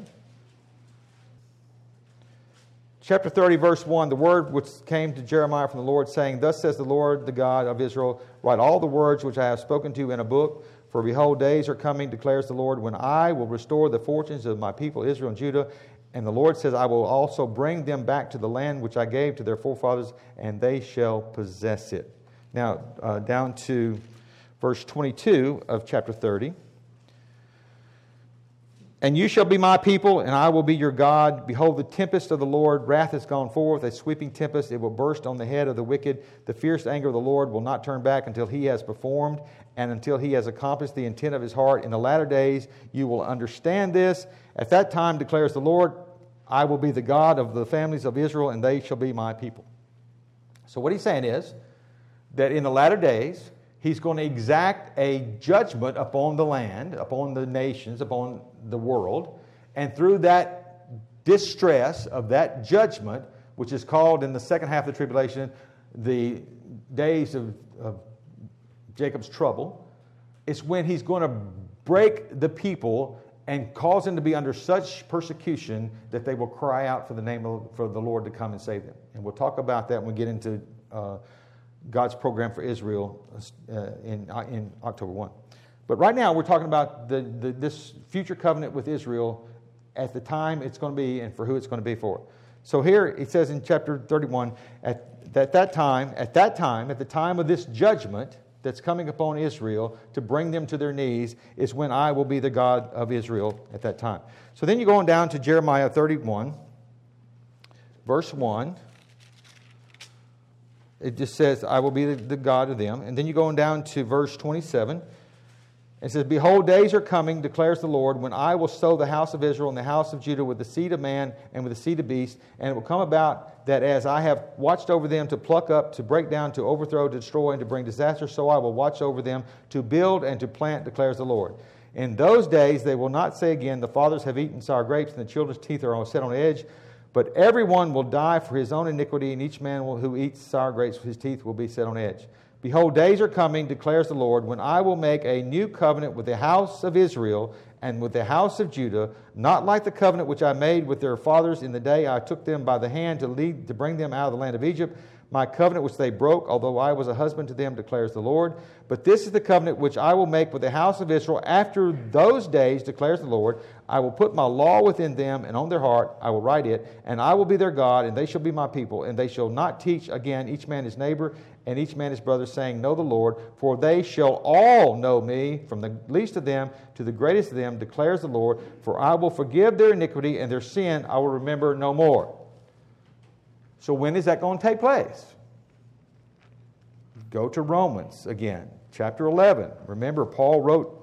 Chapter 30, verse 1 the word which came to Jeremiah from the Lord, saying, Thus says the Lord, the God of Israel, write all the words which I have spoken to you in a book. For behold, days are coming, declares the Lord, when I will restore the fortunes of my people Israel and Judah. And the Lord says, I will also bring them back to the land which I gave to their forefathers, and they shall possess it. Now, uh, down to verse 22 of chapter 30. And you shall be my people, and I will be your God. Behold, the tempest of the Lord, wrath has gone forth, a sweeping tempest. It will burst on the head of the wicked. The fierce anger of the Lord will not turn back until he has performed and until he has accomplished the intent of his heart. In the latter days, you will understand this. At that time, declares the Lord, I will be the God of the families of Israel, and they shall be my people. So, what he's saying is that in the latter days, he's going to exact a judgment upon the land, upon the nations, upon the world. And through that distress of that judgment, which is called in the second half of the tribulation the days of, of Jacob's trouble, it's when he's going to break the people and cause them to be under such persecution that they will cry out for the name of for the Lord to come and save them. And we'll talk about that when we get into uh, God's program for Israel uh, in, uh, in October 1. But right now, we're talking about the, the, this future covenant with Israel at the time it's going to be and for who it's going to be for. So here it says in chapter 31 at, at that time, at that time, at the time of this judgment that's coming upon Israel to bring them to their knees, is when I will be the God of Israel at that time. So then you go on down to Jeremiah 31, verse 1 it just says, I will be the, the, God of them. And then you go on down to verse 27. It says, Behold, days are coming, declares the Lord, when I will sow the house of Israel and the house of Judah with the seed of man and with the seed of beast. And it will come about that as I have watched over them to pluck up, to break down, to overthrow, to destroy, and to bring disaster, so I will watch over them to build and to plant, declares the Lord. In those days they will not say again, The fathers have eaten sour grapes, and the children's teeth are all set on edge. But everyone will die for his own iniquity, and each man will, who eats sour grapes, with his teeth will be set on edge. Behold, days are coming, declares the Lord, when I will make a new covenant with the house of Israel and with the house of Judah, not like the covenant which I made with their fathers in the day I took them by the hand to lead to bring them out of the land of Egypt my covenant which they broke, although I was a husband to them, declares the Lord. But this is the covenant which I will make with the house of Israel after those days, declares the Lord. I will put my law within them, and on their heart I will write it, and I will be their God, and they shall be my people. And they shall not teach again each man his neighbor and each man his brother, saying, Know the Lord, for they shall all know me, from the least of them to the greatest of them, declares the Lord. For I will forgive their iniquity, and their sin I will remember no more. So, when is that going to take place? Go to Romans again, chapter 11. Remember, Paul wrote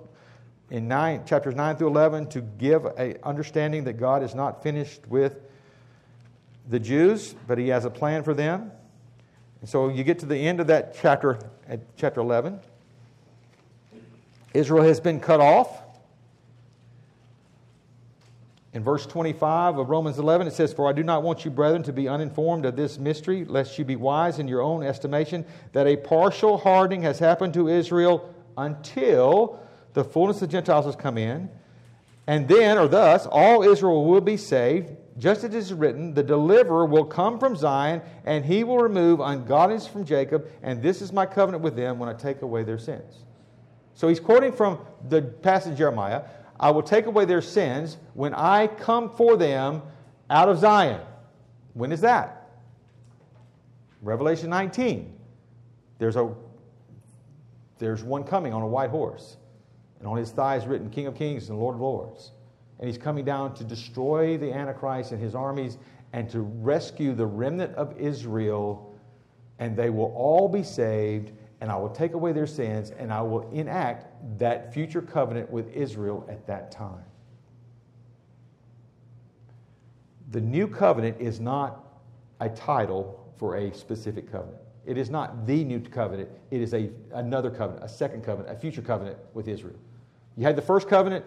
in nine, chapters 9 through 11 to give a understanding that God is not finished with the Jews, but he has a plan for them. And so you get to the end of that chapter, at chapter 11. Israel has been cut off. In verse 25 of Romans 11, it says, For I do not want you, brethren, to be uninformed of this mystery, lest you be wise in your own estimation, that a partial hardening has happened to Israel until the fullness of the Gentiles has come in. And then, or thus, all Israel will be saved, just as it is written, the deliverer will come from Zion, and he will remove ungodliness from Jacob, and this is my covenant with them when I take away their sins. So he's quoting from the passage Jeremiah. I will take away their sins when I come for them out of Zion. When is that? Revelation 19. There's, a, there's one coming on a white horse, and on his thighs written King of Kings and Lord of Lords. And he's coming down to destroy the Antichrist and his armies and to rescue the remnant of Israel, and they will all be saved and I will take away their sins, and I will enact that future covenant with Israel at that time. The new covenant is not a title for a specific covenant. It is not the new covenant. It is a, another covenant, a second covenant, a future covenant with Israel. You had the first covenant,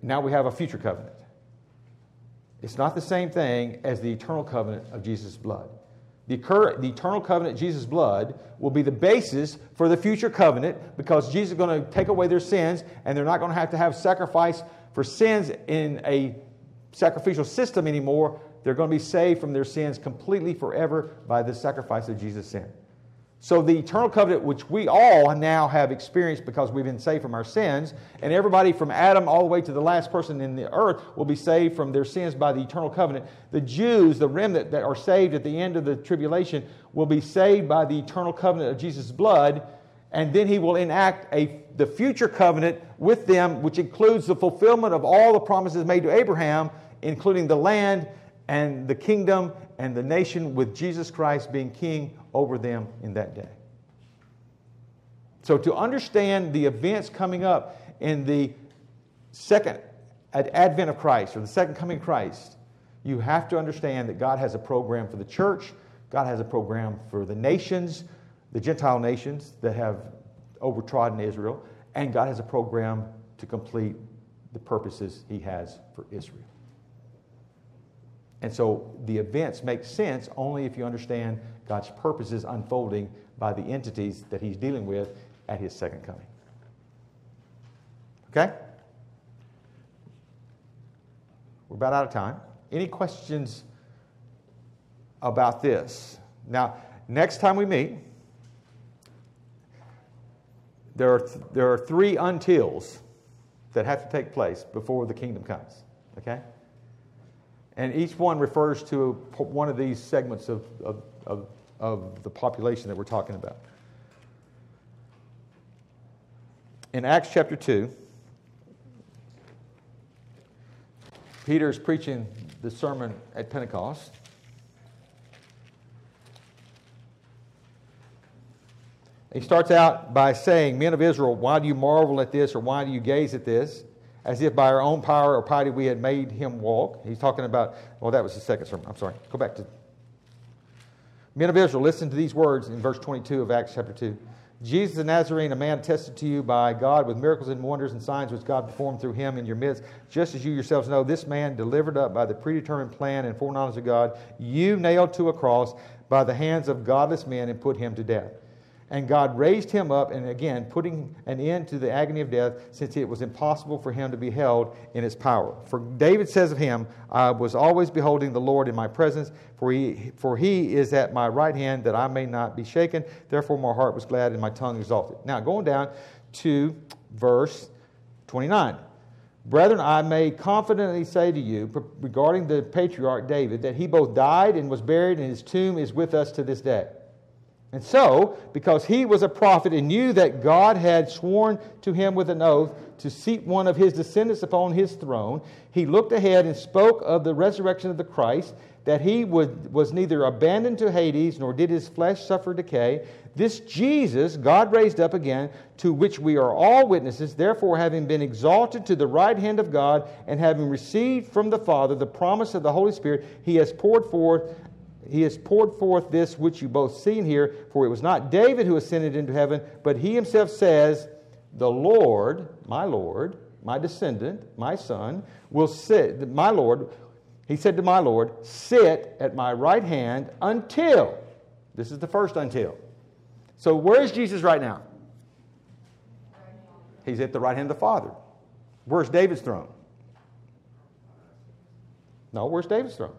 now we have a future covenant. It's not the same thing as the eternal covenant of Jesus' blood. The, the, eternal covenant, Jesus' blood, will be the basis for the future covenant because Jesus is going to take away their sins and they're not going to have to have sacrifice for sins in a sacrificial system anymore. They're going to be saved from their sins completely forever by the sacrifice of Jesus' sin. So, the eternal covenant, which we all now have experienced because we've been saved from our sins, and everybody from Adam all the way to the last person in the earth will be saved from their sins by the eternal covenant. The Jews, the remnant that are saved at the end of the tribulation, will be saved by the eternal covenant of Jesus' blood, and then he will enact a, the future covenant with them, which includes the fulfillment of all the promises made to Abraham, including the land and the kingdom and the nation, with Jesus Christ being king over them in that day. So, to understand the events coming up in the second advent of Christ or the second coming of Christ, you have to understand that God has a program for the church, God has a program for the nations, the Gentile nations that have overtrodden Israel, and God has a program to complete the purposes He has for Israel. And so the events make sense only if you understand God's purposes unfolding by the entities that He's dealing with at His second coming. Okay? We're about out of time. Any questions about this? Now, next time we meet, there are, th- there are three untils that have to take place before the kingdom comes. Okay? And each one refers to one of these segments of, of, of, of the population that we're talking about. In Acts chapter 2, Peter is preaching the sermon at Pentecost. He starts out by saying, Men of Israel, why do you marvel at this, or why do you gaze at this? As if by our own power or piety we had made him walk. He's talking about, well, that was the second sermon. I'm sorry. Go back to. Men of Israel, listen to these words in verse 22 of Acts chapter 2. Jesus the Nazarene, a man attested to you by God with miracles and wonders and signs which God performed through him in your midst, just as you yourselves know, this man delivered up by the predetermined plan and foreknowledge of God, you nailed to a cross by the hands of godless men and put him to death. And God raised him up, and again, putting an end to the agony of death, since it was impossible for him to be held in his power. For David says of him, I was always beholding the Lord in my presence, for he, for he is at my right hand, that I may not be shaken. Therefore, my heart was glad and my tongue exalted. Now, going down to verse 29. Brethren, I may confidently say to you regarding the patriarch David that he both died and was buried, and his tomb is with us to this day. And so, because he was a prophet and knew that God had sworn to him with an oath to seat one of his descendants upon his throne, he looked ahead and spoke of the resurrection of the Christ, that he would, was neither abandoned to Hades, nor did his flesh suffer decay. This Jesus God raised up again, to which we are all witnesses. Therefore, having been exalted to the right hand of God, and having received from the Father the promise of the Holy Spirit, he has poured forth he has poured forth this which you both see and hear. For it was not David who ascended into heaven, but he himself says, The Lord, my Lord, my descendant, my son, will sit, my Lord, he said to my Lord, Sit at my right hand until, this is the first until. So where is Jesus right now? He's at the right hand of the Father. Where's David's throne? No, where's David's throne?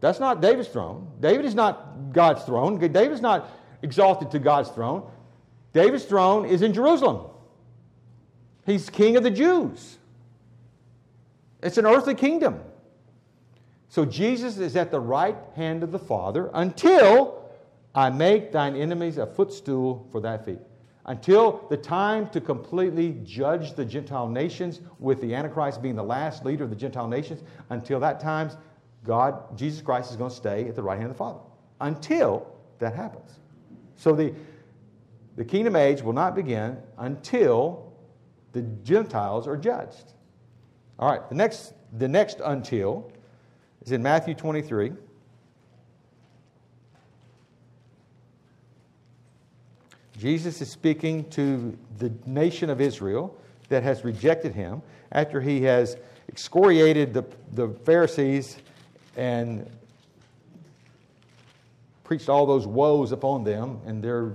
That's not David's throne. David is not God's throne. David's not exalted to God's throne. David's throne is in Jerusalem. He's king of the Jews. It's an earthly kingdom. So Jesus is at the right hand of the Father until I make thine enemies a footstool for thy feet. Until the time to completely judge the Gentile nations, with the Antichrist being the last leader of the Gentile nations, until that time, God, Jesus Christ, is going to stay at the right hand of the Father until that happens. So the, the kingdom age will not begin until the Gentiles are judged. All right, the next, the next until is in Matthew 23. Jesus is speaking to the nation of Israel that has rejected him after he has excoriated the, the Pharisees and preached all those woes upon them and their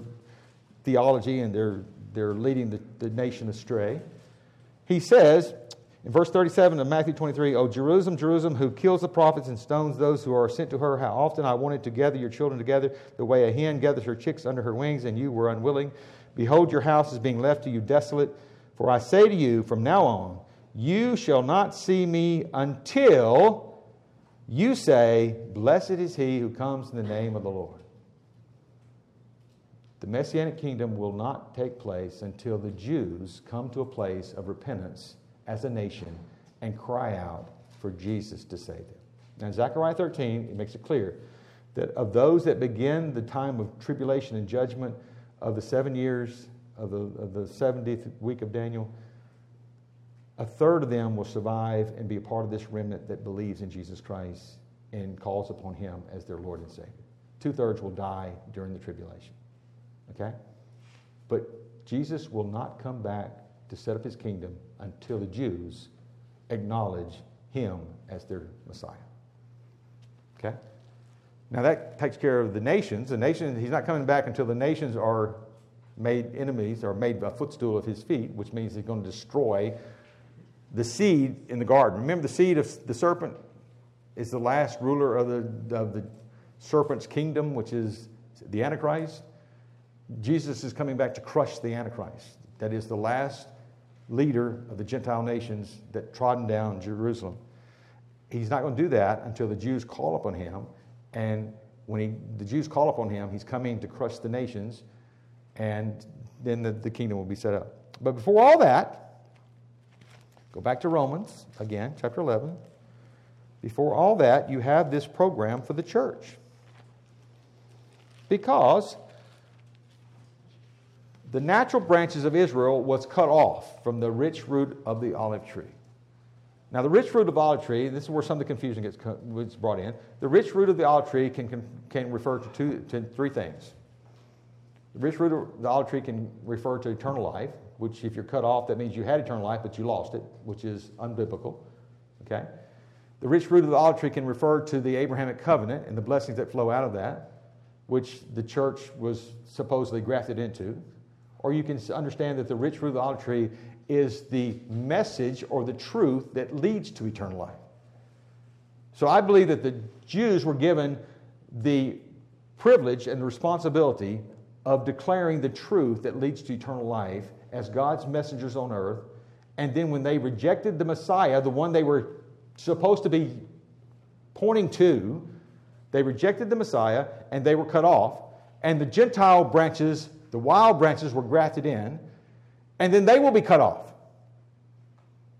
theology and their, their leading the, the nation astray. He says in verse 37 of Matthew 23, O Jerusalem, Jerusalem, who kills the prophets and stones those who are sent to her, how often I wanted to gather your children together the way a hen gathers her chicks under her wings, and you were unwilling. Behold, your house is being left to you desolate. For I say to you, from now on, you shall not see me until you say, Blessed is he who comes in the name of the Lord. the Messianic kingdom will not take place until the Jews come to a place of repentance as a nation and cry out for Jesus to save them. Now, in Zechariah 13, it makes it clear that of those that begin the time of tribulation and judgment of the seven years of the, of the 70th week of Daniel, a third of them will survive and be a part of this remnant that believes in Jesus Christ and calls upon him as their Lord and Savior. Two thirds will die during the tribulation. Okay? But Jesus will not come back to set up his kingdom until the Jews acknowledge him as their Messiah. Okay? Now that takes care of the nations. The nations, he's not coming back until the nations are made enemies or made a footstool of his feet, which means he's going to destroy the seed in the garden. Remember, the seed of the serpent is the last ruler of the, of the serpent's kingdom, which is the Antichrist. Jesus is coming back to crush the Antichrist. That is the last leader of the Gentile nations that trodden down Jerusalem. He's not going to do that until the Jews call upon him. And when he, the Jews call upon him, he's coming to crush the nations, and then the, the kingdom will be set up. But before all that, Go back to Romans, again, chapter 11. Before all that, you have this program for the church. Because the natural branches of Israel was cut off from the rich root of the olive tree. Now, the rich root of the olive tree, this is where some of the confusion gets, gets brought in. The rich root of the olive tree can, can, can refer to, two, to three things. The rich root of the olive tree can refer to eternal life which if you're cut off, that means you had eternal life, but you lost it, which is unbiblical. Okay? The rich root of the olive tree can refer to the Abrahamic covenant and the blessings that flow out of that, which the church was supposedly grafted into. Or you can understand that the rich root of the olive tree is the message or the truth that leads to eternal life. So I believe that the Jews were given the privilege and the responsibility of declaring the truth that leads to eternal life as God's messengers on earth. And then when they rejected the Messiah, the one they were supposed to be pointing to, they rejected the Messiah and they were cut off. And the Gentile branches, the wild branches, were grafted in. And then they will be cut off.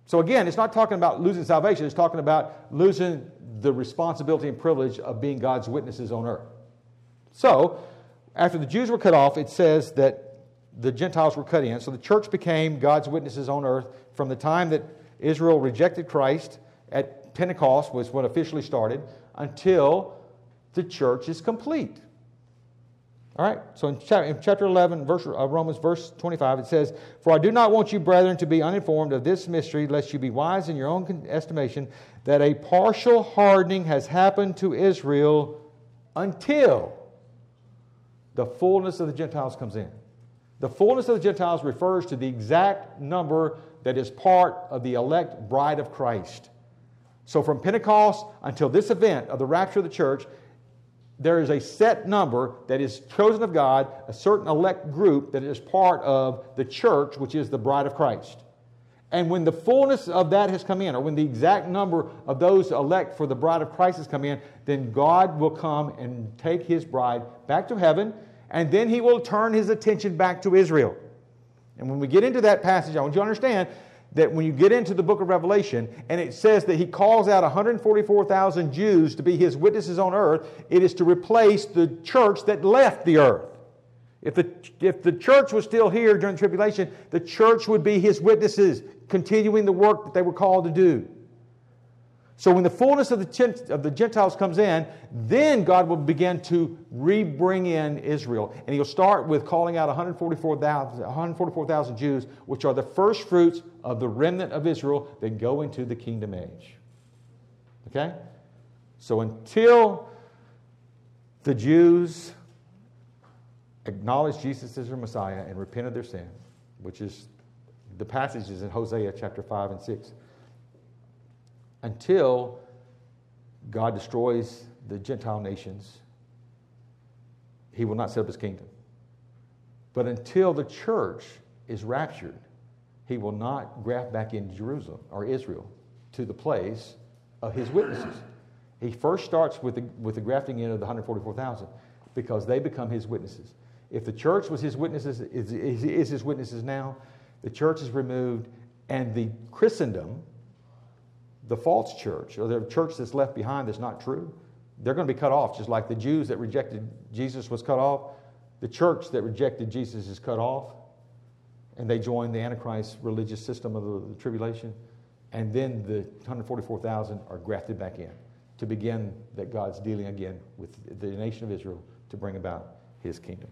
So again, it's not talking about losing salvation, it's talking about losing the responsibility and privilege of being God's witnesses on earth. So, after the Jews were cut off, it says that the Gentiles were cut in. So the church became God's witnesses on earth from the time that Israel rejected Christ at Pentecost was when officially started until the church is complete. All right, so in, chapter 11, verse, uh, Romans, verse 25, it says, For I do not want you, brethren, to be uninformed of this mystery, lest you be wise in your own estimation, that a partial hardening has happened to Israel until the fullness of the Gentiles comes in. The fullness of the Gentiles refers to the exact number that is part of the elect bride of Christ. So from Pentecost until this event of the rapture of the church, there is a set number that is chosen of God, a certain elect group that is part of the church, which is the bride of Christ. And when the fullness of that has come in, or when the exact number of those elect for the bride of Christ has come in, then God will come and take his bride back to heaven and then he will turn his attention back to Israel. And when we get into that passage, I want you to understand that when you get into the book of Revelation and it says that he calls out 144,000 Jews to be his witnesses on earth, it is to replace the church that left the earth. If the, if the church was still here during the tribulation, the church would be his witnesses, continuing the work that they were called to do. So when the fullness of the, of the Gentiles comes in, then God will begin to re-bring in Israel. And he'll start with calling out 144,000 144, Jews, which are the first fruits of the remnant of Israel that go into the kingdom age. Okay? So until the Jews acknowledge Jesus as their Messiah and repent of their sin, which is the passages in Hosea chapter 5 and 6, until God destroys the Gentile nations, he will not set up his kingdom. But until the church is raptured, he will not graft back in Jerusalem or Israel to the place of his witnesses. He first starts with the, with the grafting in of the 144,000 because they become his witnesses. If the church was his witnesses, is, is, is his witnesses now, the church is removed, and the Christendom, the false church, or the church that's left behind that's not true, they're going to be cut off, just like the Jews that rejected Jesus was cut off. The church that rejected Jesus is cut off, and they join the Antichrist religious system of the, the tribulation. And then the 144,000 are grafted back in to begin that God's dealing again with the nation of Israel to bring about his kingdom.